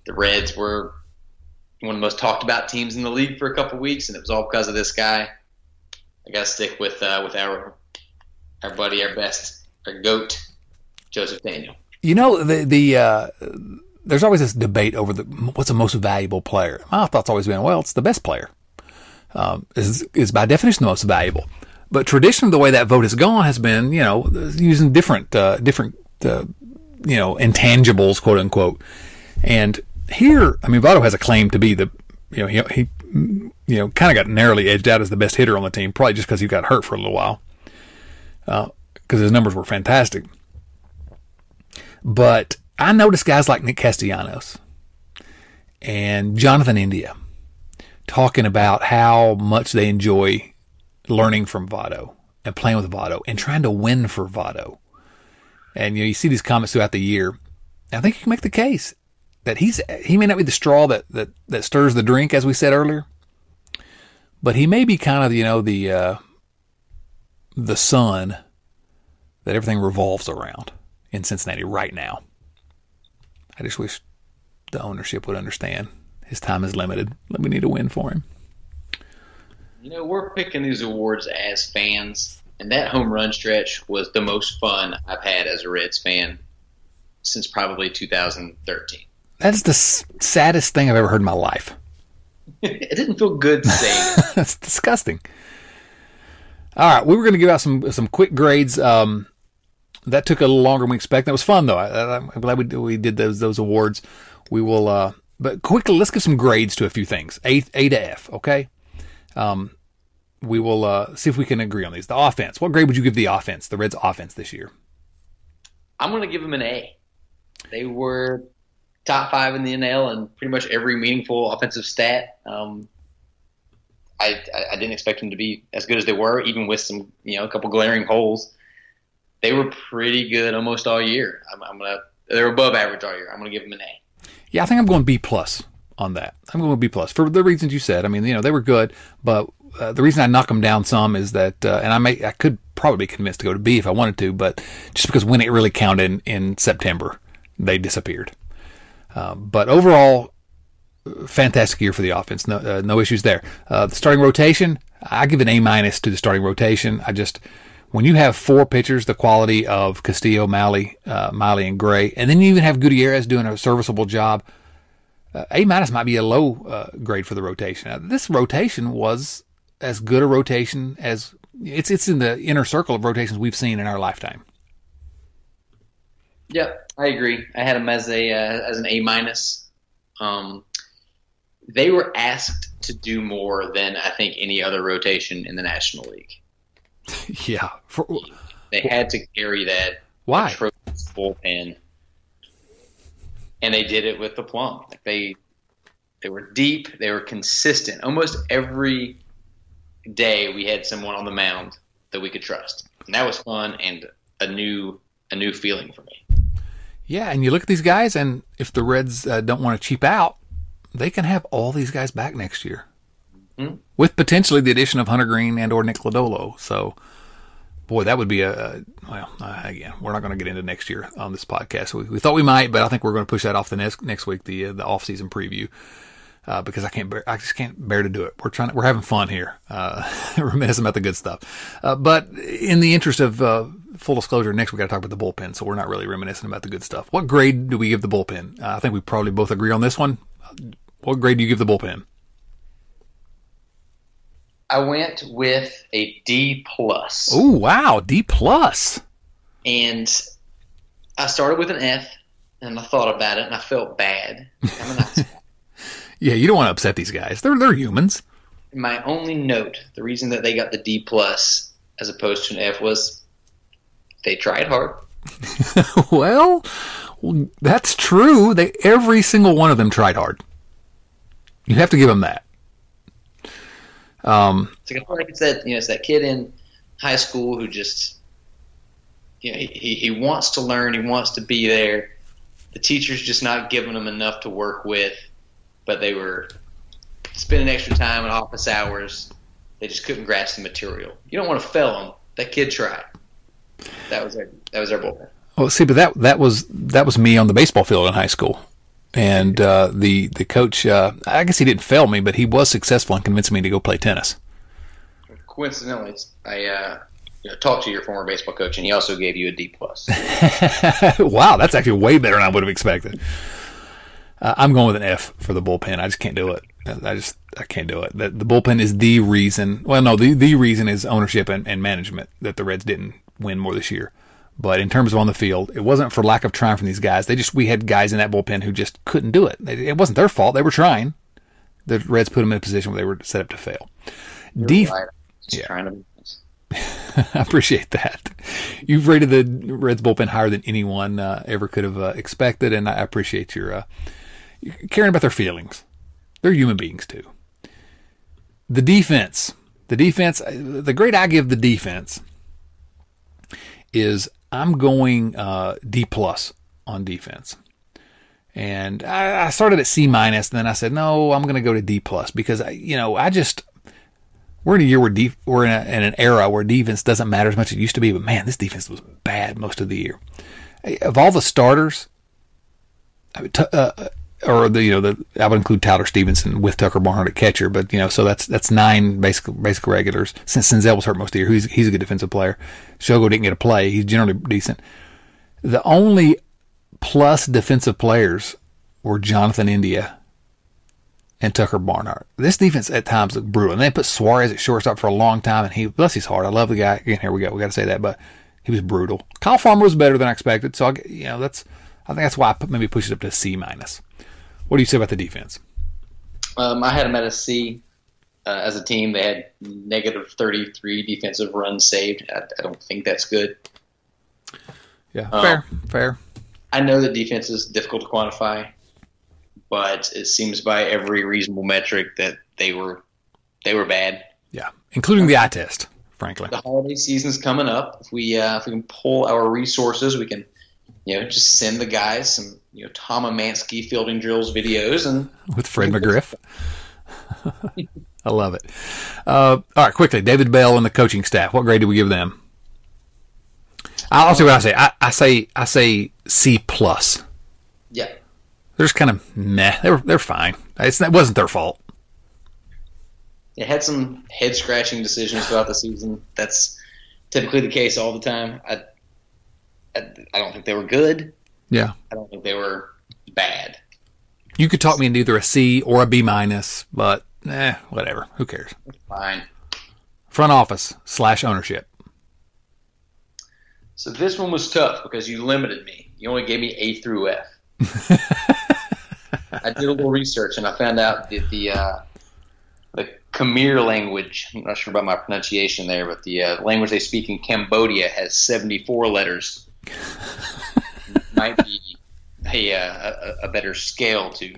The Reds were one of the most talked about teams in the league for a couple weeks, and it was all because of this guy. I got to stick with uh, with our our buddy, our best, our goat, Joseph Daniel. You know the the uh, there's always this debate over the what's the most valuable player. My thought's always been, well, it's the best player. Um, is is by definition the most valuable. But traditionally, the way that vote has gone has been, you know, using different uh, different uh, you know intangibles, quote unquote. And here, I mean, Votto has a claim to be the, you know, he, he you know, kind of got narrowly edged out as the best hitter on the team, probably just because he got hurt for a little while, because uh, his numbers were fantastic. But I noticed guys like Nick Castellanos and Jonathan India talking about how much they enjoy learning from Votto and playing with Votto and trying to win for Votto. And you know, you see these comments throughout the year. I think you can make the case that he's he may not be the straw that that, that stirs the drink, as we said earlier, but he may be kind of you know the uh, the sun that everything revolves around in Cincinnati right now. I just wish the ownership would understand his time is limited. We need a win for him. You know, we're picking these awards as fans, and that home run stretch was the most fun I've had as a Reds fan since probably 2013. That is the s- saddest thing I've ever heard in my life. it didn't feel good to say. That's disgusting. All right, we were going to give out some some quick grades. Um, that took a little longer than we expected. That was fun though. I, am glad we we did those those awards. We will, uh, but quickly let's give some grades to a few things. A A to F. Okay. Um, we will uh, see if we can agree on these. The offense. What grade would you give the offense? The Reds' offense this year. I'm going to give them an A. They were top five in the NL and pretty much every meaningful offensive stat. Um, I, I didn't expect them to be as good as they were, even with some you know a couple glaring holes. They were pretty good almost all year. I'm, I'm gonna they're above average all year. I'm gonna give them an A. Yeah, I think I'm going B plus on that. I'm going B plus for the reasons you said. I mean, you know, they were good, but uh, the reason I knock them down some is that, uh, and I may, I could probably be convinced to go to B if I wanted to, but just because when it really counted in, in September, they disappeared. Um, but overall, fantastic year for the offense. No, uh, no issues there. Uh, the starting rotation, I give an A minus to the starting rotation. I just when you have four pitchers, the quality of Castillo, Mahle, uh, Miley, and Gray, and then you even have Gutierrez doing a serviceable job. Uh, a minus might be a low uh, grade for the rotation. Now, this rotation was as good a rotation as it's it's in the inner circle of rotations we've seen in our lifetime. Yep, I agree. I had them as a uh, as an A minus. Um, they were asked to do more than I think any other rotation in the National League. yeah, For, they had to carry that why bullpen, and they did it with the plum. Like they they were deep, they were consistent. Almost every day we had someone on the mound that we could trust, and that was fun and a new a new feeling for me. Yeah, and you look at these guys, and if the Reds uh, don't want to cheap out, they can have all these guys back next year, mm-hmm. with potentially the addition of Hunter Greene and or Nick Lodolo. So, boy, that would be a, a well. Uh, again, we're not going to get into next year on this podcast. We, we, thought we might, but I think we're going to push that off the next next week, the uh, the off season preview. Uh, because I can't bear, I just can't bear to do it. We're trying, to, we're having fun here, uh, reminiscing about the good stuff. Uh, but in the interest of uh, full disclosure, next we got to talk about the bullpen, so we're not really reminiscing about the good stuff. What grade do we give the bullpen? Uh, I think we probably both agree on this one. What grade do you give the bullpen? I went with a D plus. Oh wow, D plus. And I started with an F, and I thought about it, and I felt bad. yeah, you don't want to upset these guys. They're they're humans. My only note, the reason that they got the D plus as opposed to an F was they tried hard. well, that's true. They every single one of them tried hard. You have to give them that. Um, it's like, it's that you know, it's that kid in high school who just you know, he, he wants to learn, he wants to be there. The teacher's just not giving him enough to work with, but they were spending extra time in office hours. They just couldn't grasp the material. You don't want to fail them. That kid tried. That was their that was their bullpen. Well, see, but that that was that was me on the baseball field in high school, and uh, the the coach. Uh, I guess he didn't fail me, but he was successful in convincing me to go play tennis. Coincidentally, I uh, you know, talked to your former baseball coach, and he also gave you a D plus. wow, that's actually way better than I would have expected. Uh, I'm going with an F for the bullpen. I just can't do it. I just I can't do it. The, the bullpen is the reason. Well, no, the the reason is ownership and, and management that the Reds didn't win more this year. But in terms of on the field, it wasn't for lack of trying from these guys. They just we had guys in that bullpen who just couldn't do it. It wasn't their fault. They were trying. The Reds put them in a position where they were set up to fail. Def- right. yeah. trying to I appreciate that. You've rated the Reds bullpen higher than anyone uh, ever could have uh, expected, and I appreciate your uh, caring about their feelings. They're human beings too. The defense, the defense, the grade I give the defense is I'm going uh, D plus on defense. And I, I started at C minus, and then I said, no, I'm going to go to D plus because I, you know, I just we're in a year where def- we're in, a, in, an era where defense doesn't matter as much as it used to be. But man, this defense was bad most of the year. Of all the starters, uh, or the you know the I would include Tyler Stephenson with Tucker Barnhart at catcher, but you know so that's that's nine basic basic regulars. Since Senzel was hurt most of the year, he's he's a good defensive player. Shogo didn't get a play. He's generally decent. The only plus defensive players were Jonathan India and Tucker Barnhart. This defense at times looked brutal. And they put Suarez at shortstop for a long time, and he bless his heart. I love the guy. Again, here we go. We got to say that, but he was brutal. Kyle Farmer was better than I expected, so I, you know that's I think that's why I put, maybe push it up to C minus. What do you say about the defense? Um, I had them at a C. Uh, as a team, they had negative 33 defensive runs saved. I, I don't think that's good. Yeah, um, fair, fair. I know that defense is difficult to quantify, but it seems by every reasonable metric that they were they were bad. Yeah, including the eye test. Frankly, the holiday season's coming up. If we uh, if we can pull our resources, we can you know just send the guys some you know Tom Emanski fielding drills videos and with Fred McGriff. I love it. Uh, all right, quickly, David Bell and the coaching staff. What grade do we give them? I'll see what I say. I, I say I say C plus. Yeah, they're just kind of meh. They're they're fine. It's, it wasn't their fault. It had some head scratching decisions throughout the season. That's typically the case all the time. I, I, don't think they were good. Yeah. I don't think they were bad. You could talk me into either a C or a B minus, but eh, whatever. Who cares? Fine. Front office slash ownership. So this one was tough because you limited me. You only gave me A through F. I did a little research and I found out that the uh, the Khmer language. I'm not sure about my pronunciation there, but the uh, language they speak in Cambodia has 74 letters. Might be a, uh, a, a better scale to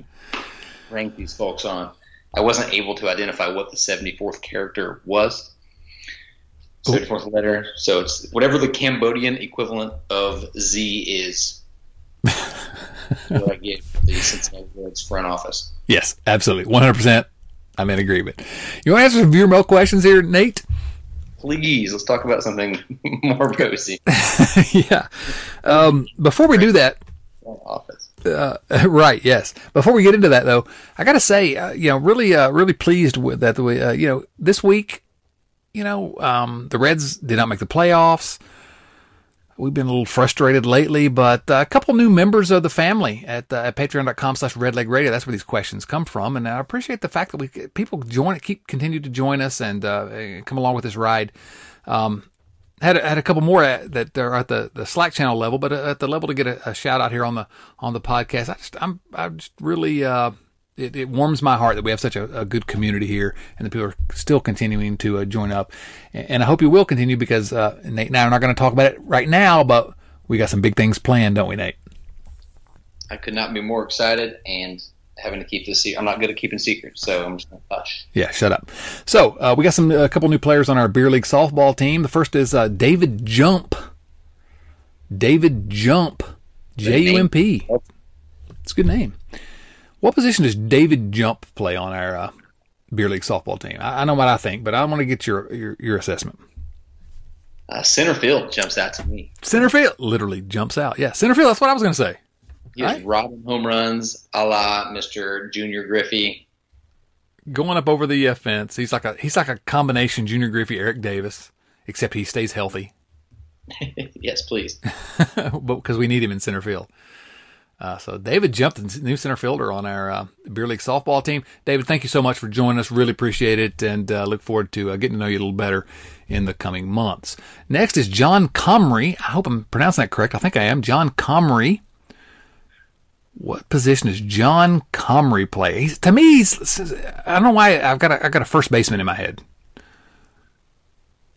rank these folks on. I wasn't able to identify what the 74th character was. 74th letter. So it's whatever the Cambodian equivalent of Z is. what I give the Cincinnati Reds front office. Yes, absolutely, one hundred percent. I'm in agreement. You want to answer some viewer mail questions here, Nate? Please, let's talk about something more rosy. yeah. Um, before we do that, office. Uh, right. Yes. Before we get into that, though, I got to say, uh, you know, really, uh, really pleased with that. The way, uh, you know, this week, you know, um, the Reds did not make the playoffs. We've been a little frustrated lately, but uh, a couple new members of the family at, uh, at patreon.com slash redleg radio. That's where these questions come from. And I appreciate the fact that we people join, keep continue to join us and uh, come along with this ride. Um, had a, had a couple more at, that are at the, the Slack channel level, but at the level to get a, a shout out here on the on the podcast. I just I'm I'm just really uh, it, it, warms my heart that we have such a, a, good community here and that people are still continuing to uh, join up. And I hope you will continue because uh, Nate and I are not going to talk about it right now, but we got some big things planned, don't we, Nate? I could not be more excited and having to keep this secret. I'm not good at keeping secrets, so I'm just going to hush. Yeah, shut up. So uh, we got some a couple new players on our beer league softball team. The first is uh, David Jump David Jump, J U M P. It's a good name. What position does David Jump play on our uh, beer league softball team? I, I know what I think, but I want to get your your, your assessment. Uh, center field jumps out to me. Center field literally jumps out. Yeah, center field. That's what I was going to say. He's right? robbing home runs, a la Mister Junior Griffey. Going up over the uh, fence. He's like a he's like a combination Junior Griffey, Eric Davis, except he stays healthy. yes, please. because we need him in center field. Uh, so David jumped the new center fielder on our uh, beer league softball team. David, thank you so much for joining us. Really appreciate it, and uh, look forward to uh, getting to know you a little better in the coming months. Next is John Comrie. I hope I'm pronouncing that correct. I think I am. John Comrie. What position does John Comrie play? He's, to me, he's, I don't know why I've got a, I've got a first baseman in my head.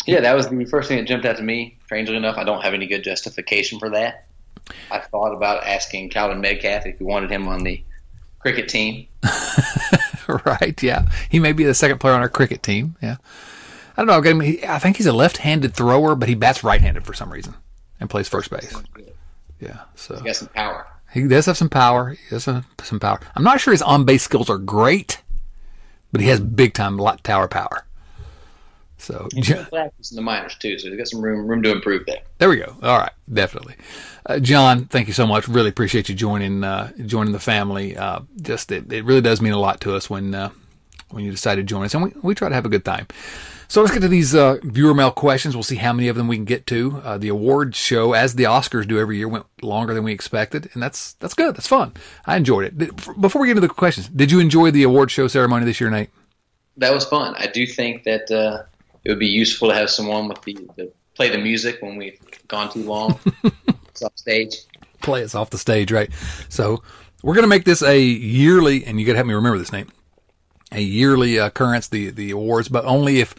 Yeah, that was the first thing that jumped out to me. Strangely enough, I don't have any good justification for that. I thought about asking Calvin Metcalf if he wanted him on the cricket team. right? Yeah, he may be the second player on our cricket team. Yeah, I don't know. I think he's a left-handed thrower, but he bats right-handed for some reason and plays first base. Yeah, so he got some power. He does have some power. He has some, some power. I'm not sure his on-base skills are great, but he has big-time lot tower power. So practice in the minors too, so he's got some room room to improve there. There we go. All right, definitely. Uh, John, thank you so much. Really appreciate you joining uh, joining the family. Uh, just it, it really does mean a lot to us when uh, when you decide to join us, and we we try to have a good time. So let's get to these uh, viewer mail questions. We'll see how many of them we can get to. Uh, the awards show, as the Oscars do every year, went longer than we expected, and that's that's good. That's fun. I enjoyed it. Before we get into the questions, did you enjoy the award show ceremony this year, Nate? That was fun. I do think that it would be useful to have someone with the, the play the music when we've gone too long. it's off stage. Play us off the stage, right? So we're going to make this a yearly, and you got to help me remember this, name, A yearly occurrence, the the awards, but only if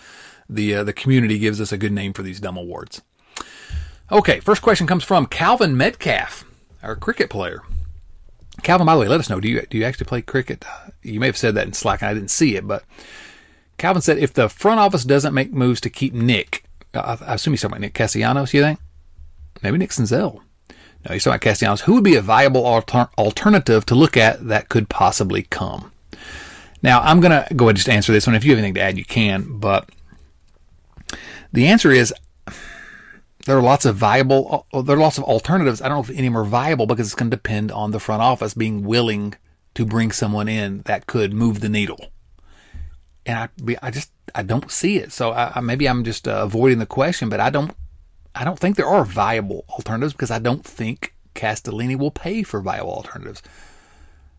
the uh, the community gives us a good name for these dumb awards. Okay, first question comes from Calvin Metcalf, our cricket player. Calvin, by the way, let us know. Do you do you actually play cricket? You may have said that in Slack, and I didn't see it, but Calvin said if the front office doesn't make moves to keep Nick, I, I assume he's talking about Nick Castellanos, you think? Maybe Nick Senzel. No, he's talking about Castellanos. Who would be a viable alter- alternative to look at that could possibly come? Now, I'm going to go ahead and just answer this one. If you have anything to add, you can. But the answer is there are lots of viable, uh, there are lots of alternatives. I don't know if any of them are viable because it's going to depend on the front office being willing to bring someone in that could move the needle and I, I just I don't see it. So I, maybe I'm just uh, avoiding the question, but I don't I don't think there are viable alternatives because I don't think Castellini will pay for viable alternatives.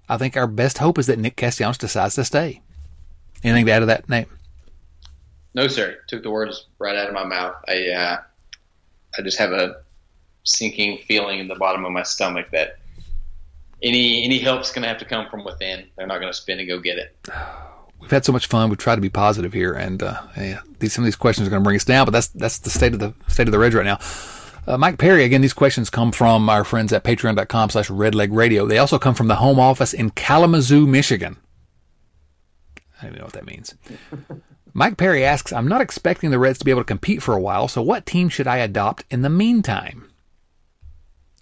I think our best hope is that Nick Castellanos decides to stay. Anything to add to that, Nate? No, sir. Took the words right out of my mouth. I uh, I just have a sinking feeling in the bottom of my stomach that any any help's going to have to come from within. They're not going to spin and go get it. we've had so much fun. We try to be positive here, and uh, yeah, these, some of these questions are going to bring us down. But that's that's the state of the state of the Reds right now. Uh, Mike Perry, again, these questions come from our friends at patreon.com slash redleg radio. They also come from the home office in Kalamazoo, Michigan. I don't even know what that means. Mike Perry asks, I'm not expecting the Reds to be able to compete for a while, so what team should I adopt in the meantime?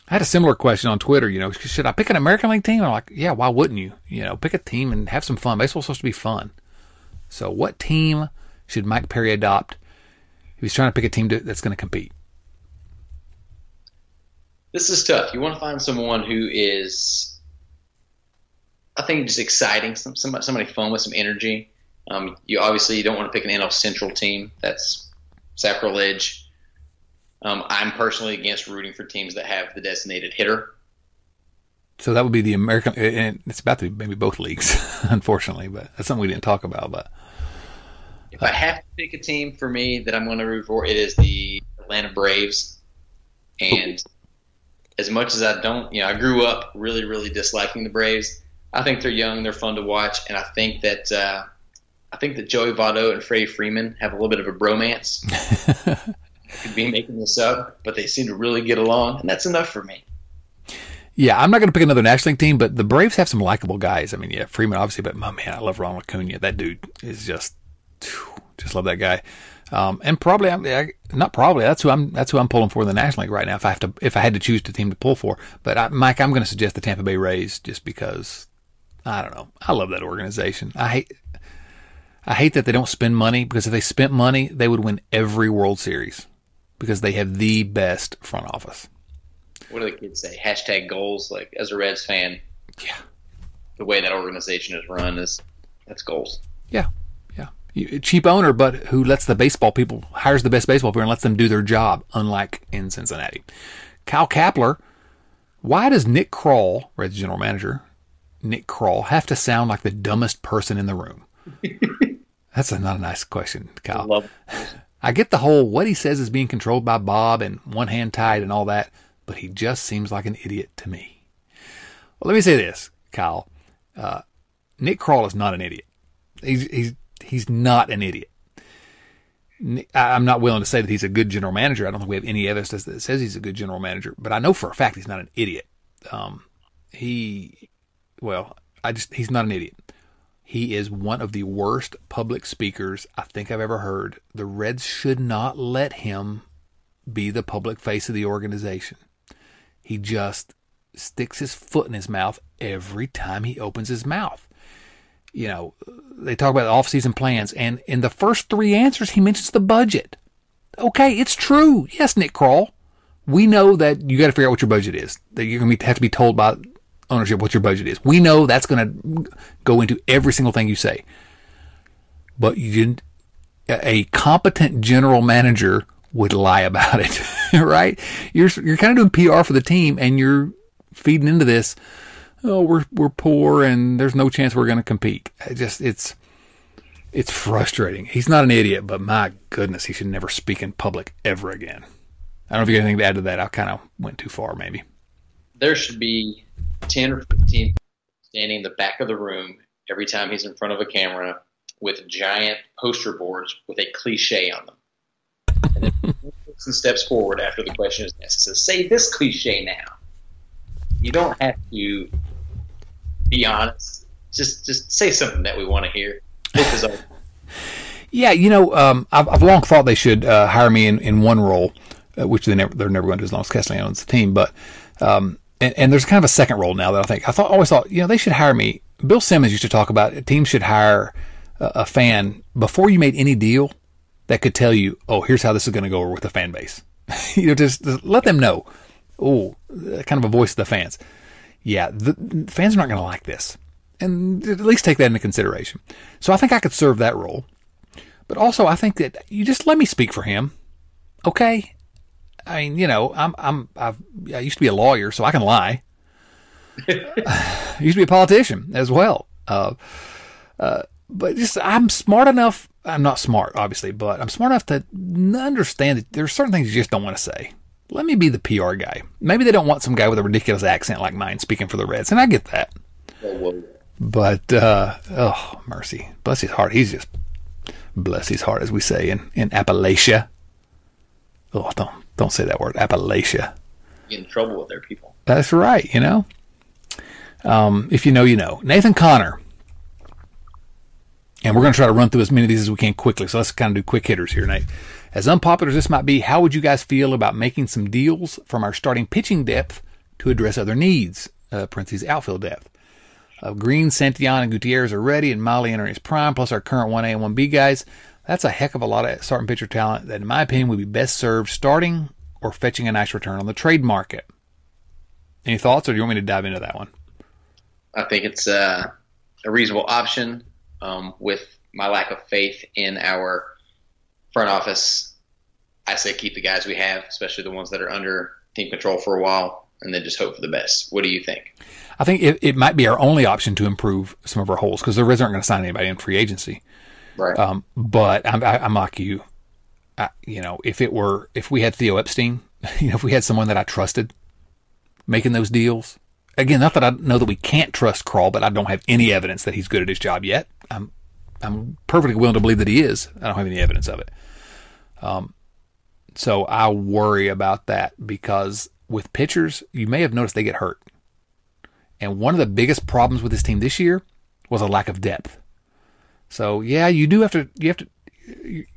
I had a similar question on Twitter. You know, should I pick an American League team? I'm like, yeah, why wouldn't you? You know, pick a team and have some fun. Baseball's supposed to be fun. So, what team should Mike Perry adopt if he's trying to pick a team to, that's going to compete? This is tough. You want to find someone who is, I think, just exciting. Some, somebody, somebody fun with some energy. Um, you obviously you don't want to pick an NL Central team. That's sacrilege. Um, I'm personally against rooting for teams that have the designated hitter. So that would be the American, and it's about to be maybe both leagues, unfortunately, but that's something we didn't talk about. But if I have to pick a team for me that I'm going to root for, it is the Atlanta Braves. And as much as I don't, you know, I grew up really, really disliking the Braves. I think they're young, they're fun to watch, and I think that uh, I think that Joey Votto and Freddie Freeman have a little bit of a bromance. could be making this up, but they seem to really get along, and that's enough for me. Yeah, I'm not going to pick another National League team, but the Braves have some likable guys. I mean, yeah, Freeman obviously, but my man, I love Ronald Acuna. That dude is just, just love that guy. Um, and probably, I, not probably. That's who I'm. That's who I'm pulling for in the National League right now. If I have to, if I had to choose a team to pull for, but I, Mike, I'm going to suggest the Tampa Bay Rays just because I don't know. I love that organization. I hate. I hate that they don't spend money because if they spent money, they would win every World Series because they have the best front office. What do the kids say? Hashtag goals. Like as a Reds fan, yeah, the way that organization is run is that's goals. Yeah, yeah. Cheap owner, but who lets the baseball people hires the best baseball player and lets them do their job. Unlike in Cincinnati, Kyle Kapler. Why does Nick Krall, Reds general manager, Nick Krall, have to sound like the dumbest person in the room? That's a, not a nice question, Kyle. I get the whole what he says is being controlled by Bob and one hand tied and all that, but he just seems like an idiot to me. Well, let me say this, Kyle. Uh, Nick Krall is not an idiot. He's he's he's not an idiot. I'm not willing to say that he's a good general manager. I don't think we have any evidence that says he's a good general manager, but I know for a fact he's not an idiot. Um, he, well, I just he's not an idiot. He is one of the worst public speakers I think I've ever heard. The Reds should not let him be the public face of the organization. He just sticks his foot in his mouth every time he opens his mouth. You know, they talk about off-season plans, and in the first three answers, he mentions the budget. Okay, it's true. Yes, Nick Krall. We know that you got to figure out what your budget is. That you're going to have to be told by ownership what your budget is. We know that's going to go into every single thing you say. But you a competent general manager would lie about it, right? You're you're kind of doing PR for the team, and you're feeding into this. Oh, we're we're poor, and there's no chance we're going to compete. It just it's it's frustrating. He's not an idiot, but my goodness, he should never speak in public ever again. I don't know if you have anything to add to that. I kind of went too far, maybe. There should be 10 or 15 standing in the back of the room every time he's in front of a camera with giant poster boards with a cliche on them. And then and steps forward after the question is asked says, Say this cliche now. You don't have to be honest. Just just say something that we want to hear. yeah, you know, um, I've, I've, long thought they should uh, hire me in, in one role, uh, which they never, they're never going to do as long as Castellanos owns the team. But um, and, and, there's kind of a second role now that I think I thought always thought you know they should hire me. Bill Simmons used to talk about teams should hire a, a fan before you made any deal that could tell you, oh, here's how this is going to go over with the fan base. you know, just, just, let them know. Oh, kind of a voice of the fans. Yeah, the, the fans are not going to like this, and at least take that into consideration. So I think I could serve that role, but also I think that you just let me speak for him, okay? I mean, you know, I'm, I'm, I've, I used to be a lawyer, so I can lie. I used to be a politician as well. Uh, uh, but just, I'm smart enough. I'm not smart, obviously, but I'm smart enough to understand that there's certain things you just don't want to say. Let me be the PR guy. Maybe they don't want some guy with a ridiculous accent like mine speaking for the Reds, and I get that. But, uh, oh, mercy. Bless his heart. He's just, bless his heart, as we say in, in Appalachia. Oh, don't don't say that word. Appalachia. Get in trouble with their people. That's right. You know. Um, if you know, you know. Nathan Connor. And we're going to try to run through as many of these as we can quickly. So let's kind of do quick hitters here, Nate. As unpopular as this might be, how would you guys feel about making some deals from our starting pitching depth to address other needs? Uh, parentheses outfield depth. Uh, Greene, Santillan, and Gutierrez are ready, and Miley entering his prime, plus our current 1A and 1B guys. That's a heck of a lot of starting pitcher talent that, in my opinion, would be best served starting or fetching a nice return on the trade market. Any thoughts, or do you want me to dive into that one? I think it's uh, a reasonable option um, with my lack of faith in our front office. I say keep the guys we have, especially the ones that are under team control for a while, and then just hope for the best. What do you think? I think it, it might be our only option to improve some of our holes because the Reds aren't going to sign anybody in free agency. Right. Um, but I'm, I, am like you. I, you know, if it were, if we had Theo Epstein, you know, if we had someone that I trusted making those deals, again, not that I know that we can't trust Krall, but I don't have any evidence that he's good at his job yet. I'm, I'm perfectly willing to believe that he is. I don't have any evidence of it. Um, so I worry about that because with pitchers, you may have noticed they get hurt. And one of the biggest problems with this team this year was a lack of depth. So yeah, you do have to you have to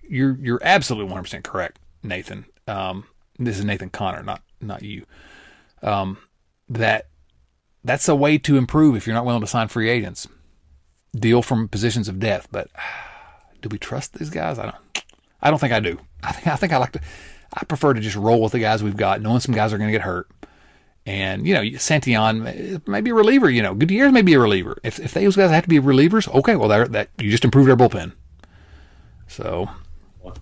you're you're absolutely 100 percent correct, Nathan. Um, this is Nathan Connor, not not you. Um, that that's a way to improve if you're not willing to sign free agents. Deal from positions of death, but do we trust these guys? I don't. I don't think I do. I think I think I like to. I prefer to just roll with the guys we've got, knowing some guys are going to get hurt. And you know, Santillan may be a reliever. You know, Gutierrez may be a reliever. If if those guys have to be relievers, okay, well, that you just improved our bullpen. So, all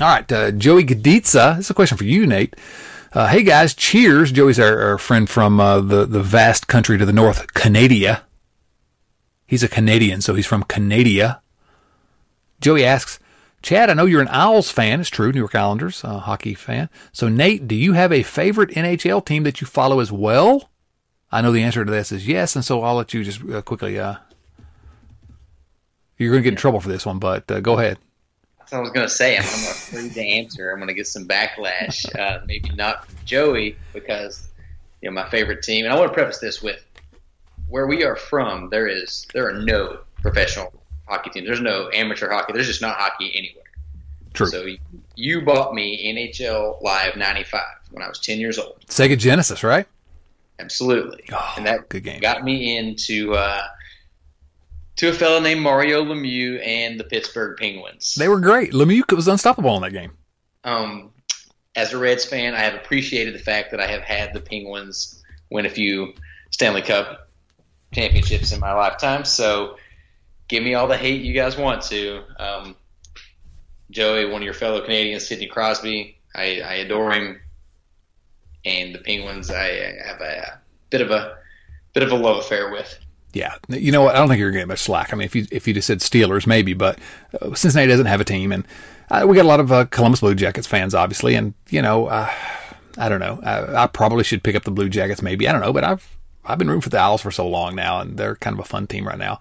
right, uh, Joey Gaditza. This is a question for you, Nate. Uh, hey guys, cheers. Joey's our, our friend from uh, the the vast country to the north, Canada. He's a Canadian, so he's from Canada. Joey asks, Chad, I know you're an Isles fan. It's true, New York Islanders, uh, hockey fan. So, Nate, do you have a favorite NHL team that you follow as well? I know the answer to this is yes, and so I'll let you just uh, quickly. Uh, you're going to get in trouble for this one, but uh, go ahead. That's what I was going to say. I'm, I'm afraid to answer. I'm going to get some backlash. Uh, maybe not from Joey because you know my favorite team. And I want to preface this with where we are from. There is there are no professional hockey teams. There's no amateur hockey. There's just not hockey anywhere. True. So you bought me NHL Live '95 when I was 10 years old. Sega Genesis, right? Absolutely. Oh, and that good game. got me into uh, to a fellow named Mario Lemieux and the Pittsburgh Penguins. They were great. Lemieux was unstoppable in that game. Um, as a Reds fan, I have appreciated the fact that I have had the Penguins win a few Stanley Cup championships in my lifetime. So give me all the hate you guys want to. Um, Joey, one of your fellow Canadians, Sidney Crosby, I, I adore him. And the Penguins, I, I have a, bit of a bit of a love affair with. Yeah, you know what? I don't think you're going to get much slack. I mean, if you if you just said Steelers, maybe, but uh, Cincinnati doesn't have a team, and uh, we got a lot of uh, Columbus Blue Jackets fans, obviously, and you know, uh, I don't know. I, I, probably should pick up the Blue Jackets, maybe. I don't know, but I've I've been rooting for the Isles for so long now, and they're kind of a fun team right now.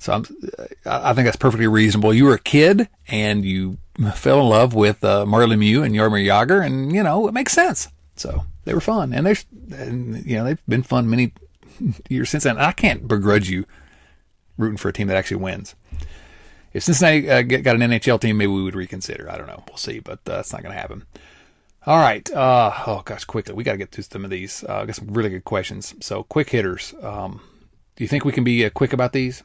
So I'm, I think that's perfectly reasonable. You were a kid and you fell in love with uh, Mario Lemieux and Jaromir Jagr, and you know it makes sense. So they were fun, and they're and, you know they've been fun many years since then. I can't begrudge you rooting for a team that actually wins. If Cincinnati uh, got an NHL team, maybe we would reconsider. I don't know. We'll see, but uh, that's not going to happen. All right. Uh, oh gosh, quickly we got to get through some of these. Uh, I got some really good questions. So quick hitters. Um, do you think we can be uh, quick about these?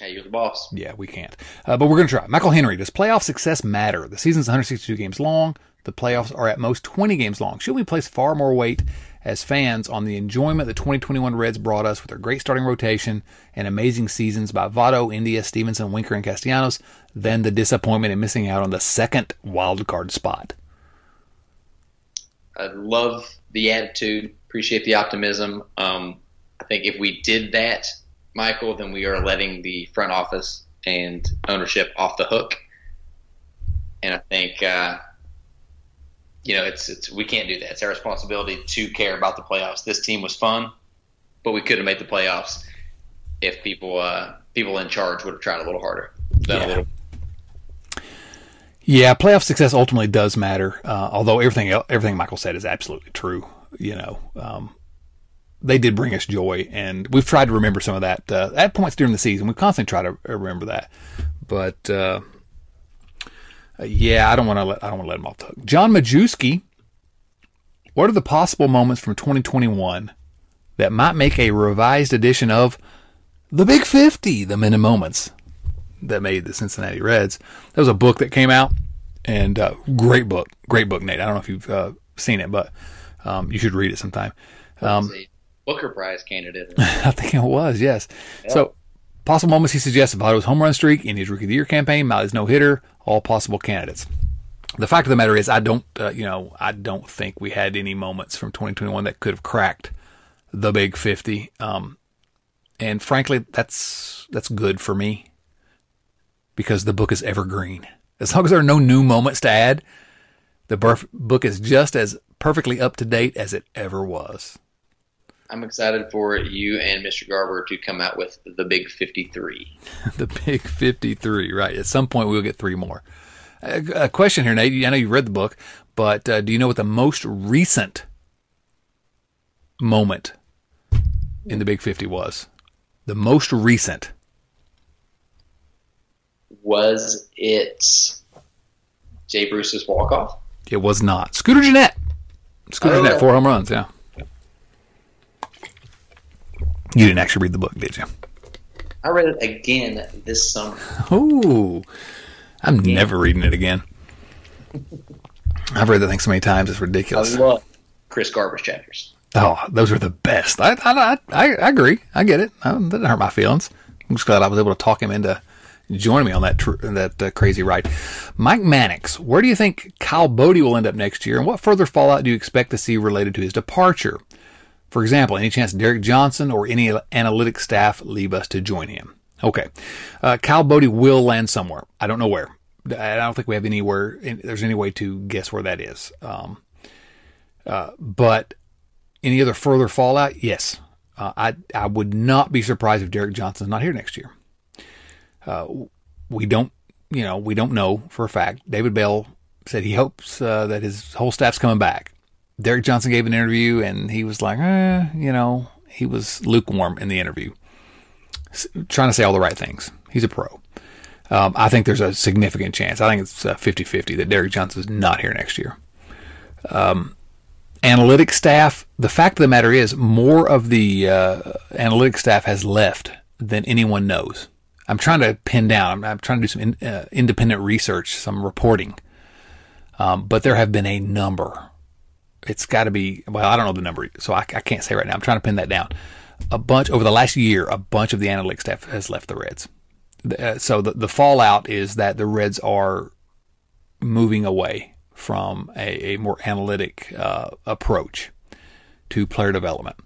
Yeah, you're the boss. Yeah, we can't. Uh, but we're going to try. Michael Henry, does playoff success matter? The season's 162 games long. The playoffs are at most 20 games long. Should we place far more weight as fans on the enjoyment the 2021 Reds brought us with their great starting rotation and amazing seasons by Votto, India, Stephenson, Winker, and Castellanos than the disappointment in missing out on the second wild card spot? I love the attitude. Appreciate the optimism. Um, I think if we did that Michael, then we are letting the front office and ownership off the hook. And I think, uh, you know, it's, it's we can't do that. It's our responsibility to care about the playoffs. This team was fun, but we could have made the playoffs if people uh, people in charge would have tried a little harder. Yeah. A little. yeah, playoff success ultimately does matter. Uh, although everything everything Michael said is absolutely true. You know, um, they did bring us joy, and we've tried to remember some of that uh, at points during the season. We constantly try to remember that, but uh, yeah, I don't want to let I don't want to let him off the hook. John Majewski, what are the possible moments from 2021 that might make a revised edition of the Big 50, the many moments that made the Cincinnati Reds? That was a book that came out, and uh, great book, great book, Nate. I don't know if you've uh, seen it, but um, you should read it sometime. Um, Booker Prize candidate. I think it was, yes. Yep. So, possible moments he suggests about his home run streak in his rookie of the year campaign, Miley's no hitter, all possible candidates. The fact of the matter is, I don't, uh, you know, I don't think we had any moments from 2021 that could have cracked the big 50. Um, and frankly, that's that's good for me because the book is evergreen. As long as there are no new moments to add, the book is just as perfectly up to date as it ever was. I'm excited for you and Mr. Garber to come out with the Big 53. the Big 53, right. At some point, we'll get three more. A, a question here, Nate. I know you read the book, but uh, do you know what the most recent moment in the Big 50 was? The most recent. Was it Jay Bruce's walk off? It was not. Scooter Gennett. Scooter Oh. Gennett, four home runs, yeah. You didn't actually read the book, did you? I read it again this summer. Ooh. I'm never reading it again. I've read that thing so many times, it's ridiculous. I love Chris Garber's chapters. Oh, those were the best. I I, I, I agree. I get it. I, that didn't hurt my feelings. I'm just glad I was able to talk him into joining me on that tr- that uh, crazy ride. Mike Mannix, where do you think Kyle Boddy will end up next year, and what further fallout do you expect to see related to his departure? For example, any chance Derek Johnson or any analytics staff leave us to join him? Okay, uh, Kyle Boddy will land somewhere. I don't know where. I don't think we have anywhere. There's any way to guess where that is. Um, uh, but any other further fallout? Yes. Uh, I I would not be surprised if Derek Johnson's not here next year. Uh, we don't, you know, we don't know for a fact. David Bell said he hopes uh, that his whole staff's coming back. Derek Johnson gave an interview and he was like, eh, you know, he was lukewarm in the interview, S- trying to say all the right things. He's a pro. Um, I think there's a significant chance. I think it's uh, 50-50 that Derek Johnson's not here next year analytics staff, the fact of the matter is, more of the uh, analytics staff has left than anyone knows. I'm trying to pin down. I'm, I'm trying to do some in, uh, independent research, some reporting. Um, but there have been a number. It's got to be. Well, I don't know the number, so I, I can't say right now. I'm trying to pin that down. A bunch over the last year, a bunch of the analytics staff has left the Reds. Uh, so the the fallout is that the Reds are moving away from a, a more analytic uh, approach to player development,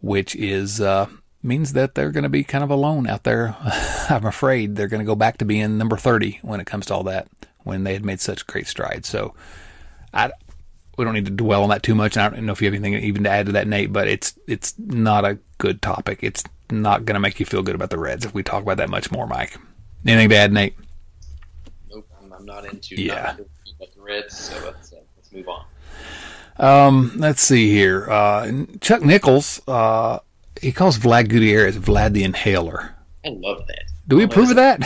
which is uh, means that they're going to be kind of alone out there. I'm afraid they're going to go back to being number 30 when it comes to all that, when they had made such great strides. So, I we don't need to dwell on that too much. I don't know if you have anything even to add to that, Nate, but it's it's not a good topic. It's not going to make you feel good about the Reds if we talk about that much more, Mike. Anything to add, Nate? Nope, I'm, I'm not into Yeah. not the Reds. So let's uh, let's move on. Um, let's see here. Uh, Chuck Nichols, uh, he calls Vlad Gutierrez Vlad the Inhaler. I love that. Do we approve of that?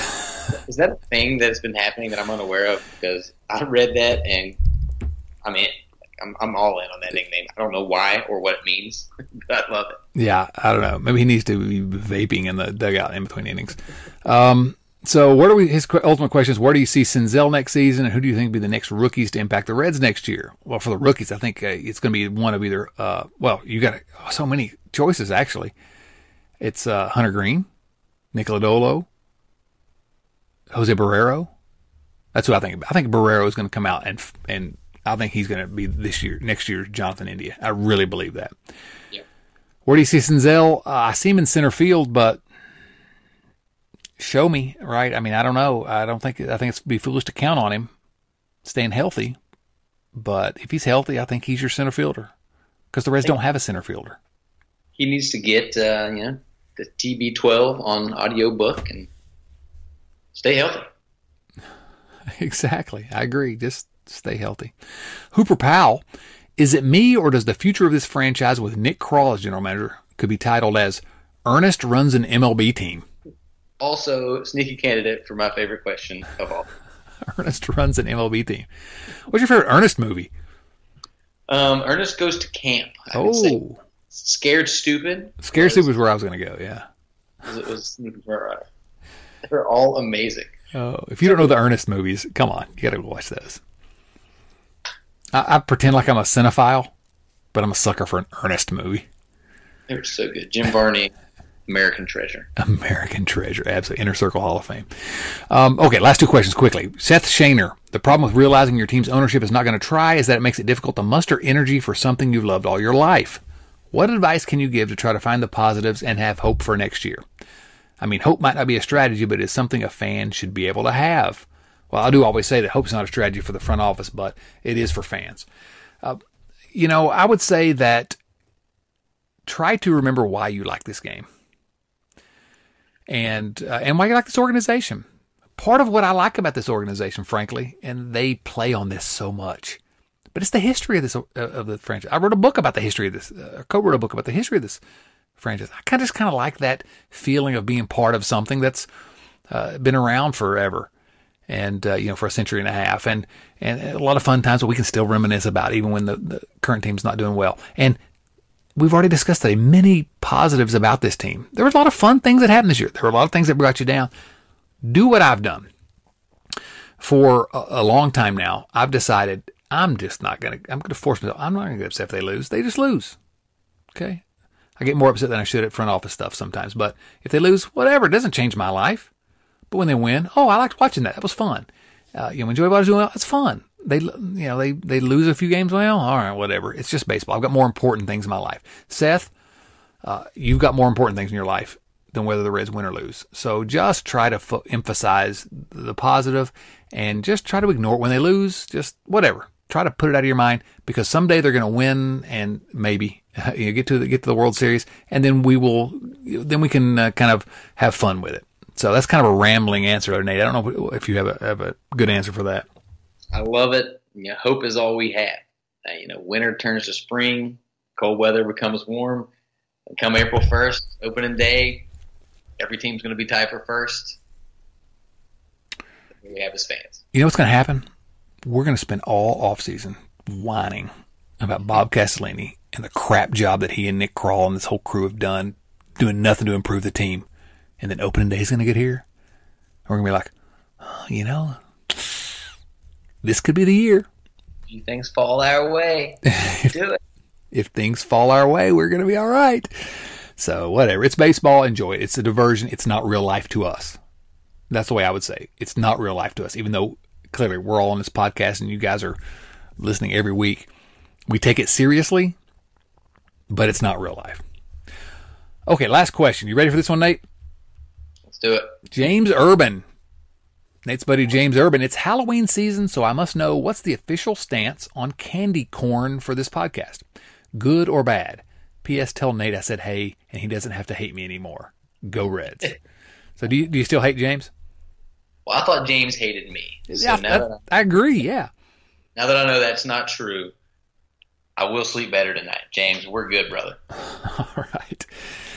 Is that a thing that's been happening that I'm unaware of? Because I read that and I'm in. I'm, I'm all in on that nickname. I don't know why or what it means, but I love it. yeah, I don't know. Maybe he needs to be vaping in the dugout in between innings. Um, so where do we? His ultimate question is: Where do you see Senzel next season, and who do you think will be the next rookies to impact the Reds next year? Well, for the rookies, I think uh, it's going to be one of either. Uh, well, you got oh, so many choices actually. It's uh, Hunter Greene, Nick Lodolo, Jose Barrero. That's who I think. I think Barrero is going to come out and and I think he's going to be this year, next year's Jonathan India. I really believe that. Yep. Where do you see Senzel? Uh, I see him in center field, but show me, right? I mean, I don't know. I don't think I think it's be foolish to count on him staying healthy. But if he's healthy, I think he's your center fielder because the Reds don't have a center fielder. He needs to get uh, you know the TB12 on audiobook and stay healthy. Exactly. I agree. Just stay healthy. Hooper Powell, is it me or does the future of this franchise with Nick Krall as general manager could be titled as Ernest runs an MLB team? Also, sneaky candidate for my favorite question of all. Ernest runs an MLB team. What's your favorite Ernest movie? Um, Ernest goes to camp. I would say Oh, scared stupid. Scared stupid was where I was going to go. Yeah. It was they're all amazing. Oh, if you don't know the Ernest movies, come on, you got to watch those. I, I pretend like I'm a cinephile, but I'm a sucker for an Ernest movie. They were so good. Jim Varney, American Treasure. American treasure, absolutely. Inner Circle Hall of Fame. Um, okay, last two questions quickly. Seth Shaner, the problem with realizing your team's ownership is not going to try is that it makes it difficult to muster energy for something you've loved all your life. What advice can you give to try to find the positives and have hope for next year? I mean, hope might not be a strategy, but it's something a fan should be able to have. Well, I do always say that hope's not a strategy for the front office, but it is for fans. Uh, you know, I would say that try to remember why you like this game and uh, and why you like this organization. Part of what I like about this organization, frankly, and they play on this so much, but it's the history of this uh, of the franchise. I wrote a book about the history of this. Uh, co-wrote a book about the history of this franchise. I kind of just kind of like that feeling of being part of something that's uh, been around forever. And uh, you know for a century and a half, and and a lot of fun times that we can still reminisce about, even when the, the current team's not doing well. And we've already discussed today many positives about this team. There were a lot of fun things that happened this year. There were a lot of things that brought you down. Do what I've done for a, a long time now. I've decided I'm just not gonna. I'm gonna force myself. I'm not gonna get upset if they lose. They just lose. Okay. I get more upset than I should at front office stuff sometimes. But if they lose, whatever, it doesn't change my life. But when they win, oh, I liked watching that. That was fun. Uh, you know, when Joey Votto's doing it's fun. They, you know, they, they lose a few games. Well, all right, whatever. It's just baseball. I've got more important things in my life. Seth, uh, you've got more important things in your life than whether the Reds win or lose. So just try to emphasize the positive and just try to ignore it when they lose. Just whatever. Try to put it out of your mind because someday they're going to win and maybe you know, get to the, get to the World Series and then we will then we can uh, kind of have fun with it. So that's kind of a rambling answer, Nate. I don't know if you have a have a good answer for that. I love it. You know, hope is all we have. Uh, you know, winter turns to spring, cold weather becomes warm. And come April first, opening day, every team's going to be tied for first. We have as fans. You know what's going to happen? We're going to spend all off season whining about Bob Castellini and the crap job that he and Nick Krall and this whole crew have done, doing nothing to improve the team. And then opening day is going to get here. And we're going to be like, oh, you know, this could be the year. If things fall our way, do it. If things fall our way, we're going to be all right. So whatever. It's baseball. Enjoy it. It's a diversion. It's not real life to us. That's the way I would say. It's not real life to us, even though clearly we're all on this podcast and you guys are listening every week. We take it seriously, but it's not real life. Okay, last question. You ready for this one, Nate? Let's do it. James Urban. Nate's buddy James Urban. It's Halloween season, so I must know what's the official stance on candy corn for this podcast. Good or bad? P.S. Tell Nate I said hey, and he doesn't have to hate me anymore. Go Reds. so do you, do you still hate James? Well, I thought James hated me. So yeah, that I, I agree. Yeah. now that I know that's not true, I will sleep better tonight. James, we're good, brother. All right.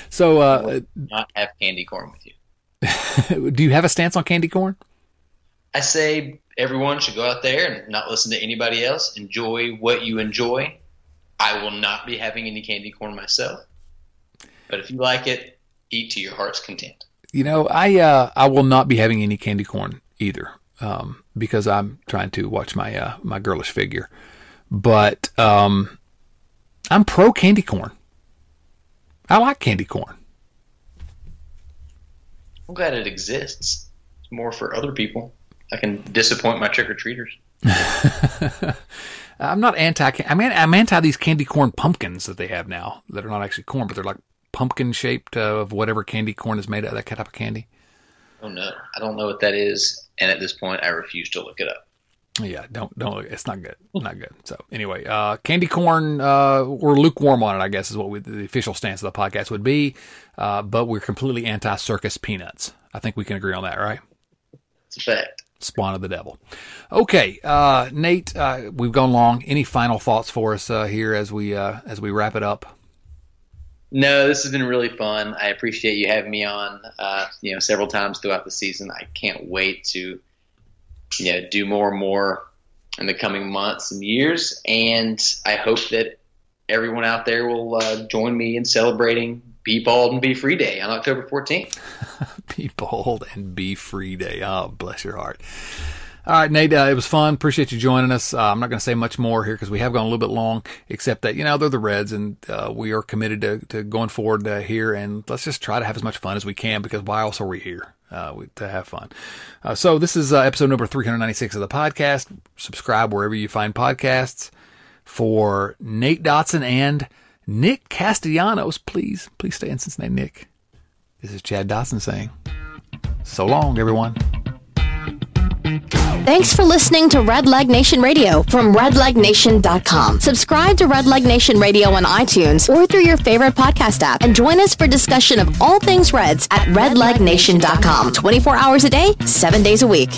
So, uh, Not have candy corn with you. do you have a stance on candy corn? I say everyone should go out there and not listen to anybody else. Enjoy what you enjoy. I will not be having any candy corn myself. But if you like it, eat to your heart's content. You know, I uh, I will not be having any candy corn either, um, because I'm trying to watch my uh, my girlish figure. But um, I'm pro candy corn. I like candy corn. I'm glad it exists. It's more for other people. I can disappoint my trick or treaters. I'm not anti. I mean, I'm anti these candy corn pumpkins that they have now that are not actually corn, but they're like pumpkin shaped uh, of whatever candy corn is made of. That type of candy. Oh no, I don't know what that is, and at this point, I refuse to look it up. Yeah, don't don't. It's not good. Not good. So anyway, uh, candy corn. Uh, we're lukewarm on it. I guess is what we, the official stance of the podcast would be. Uh, but we're completely anti circus peanuts. I think we can agree on that, right? It's a fact. Spawn of the devil. Okay, uh, Nate, uh, we've gone long. Any final thoughts for us uh, here as we uh, as we wrap it up? No, this has been really fun. I appreciate you having me on. Uh, you know, several times throughout the season. I can't wait to you know do more and more in the coming months and years. And I hope that everyone out there will uh, join me in celebrating Be Bald and Be Free Day on October 14th. be bold and be free day. Oh, bless your heart. All right, Nate, uh, it was fun. Appreciate you joining us. Uh, I'm not going to say much more here because we have gone a little bit long, except that, you know, they're the Reds and uh, we are committed to, to going forward uh, here. And let's just try to have as much fun as we can because why else are we here? Uh, we, to have fun. Uh, so this is episode number 396 of the podcast. Subscribe wherever you find podcasts. For Nate Dotson and Nick Castellanos, please, please stay in Cincinnati, Nick. This is Chad Dotson saying, so long, everyone. Thanks for listening to Red Leg Nation Radio from redlegnation.com. Subscribe to Red Leg Nation Radio on iTunes or through your favorite podcast app and join us for discussion of all things Reds at redlegnation.com. 24 hours a day, 7 days a week.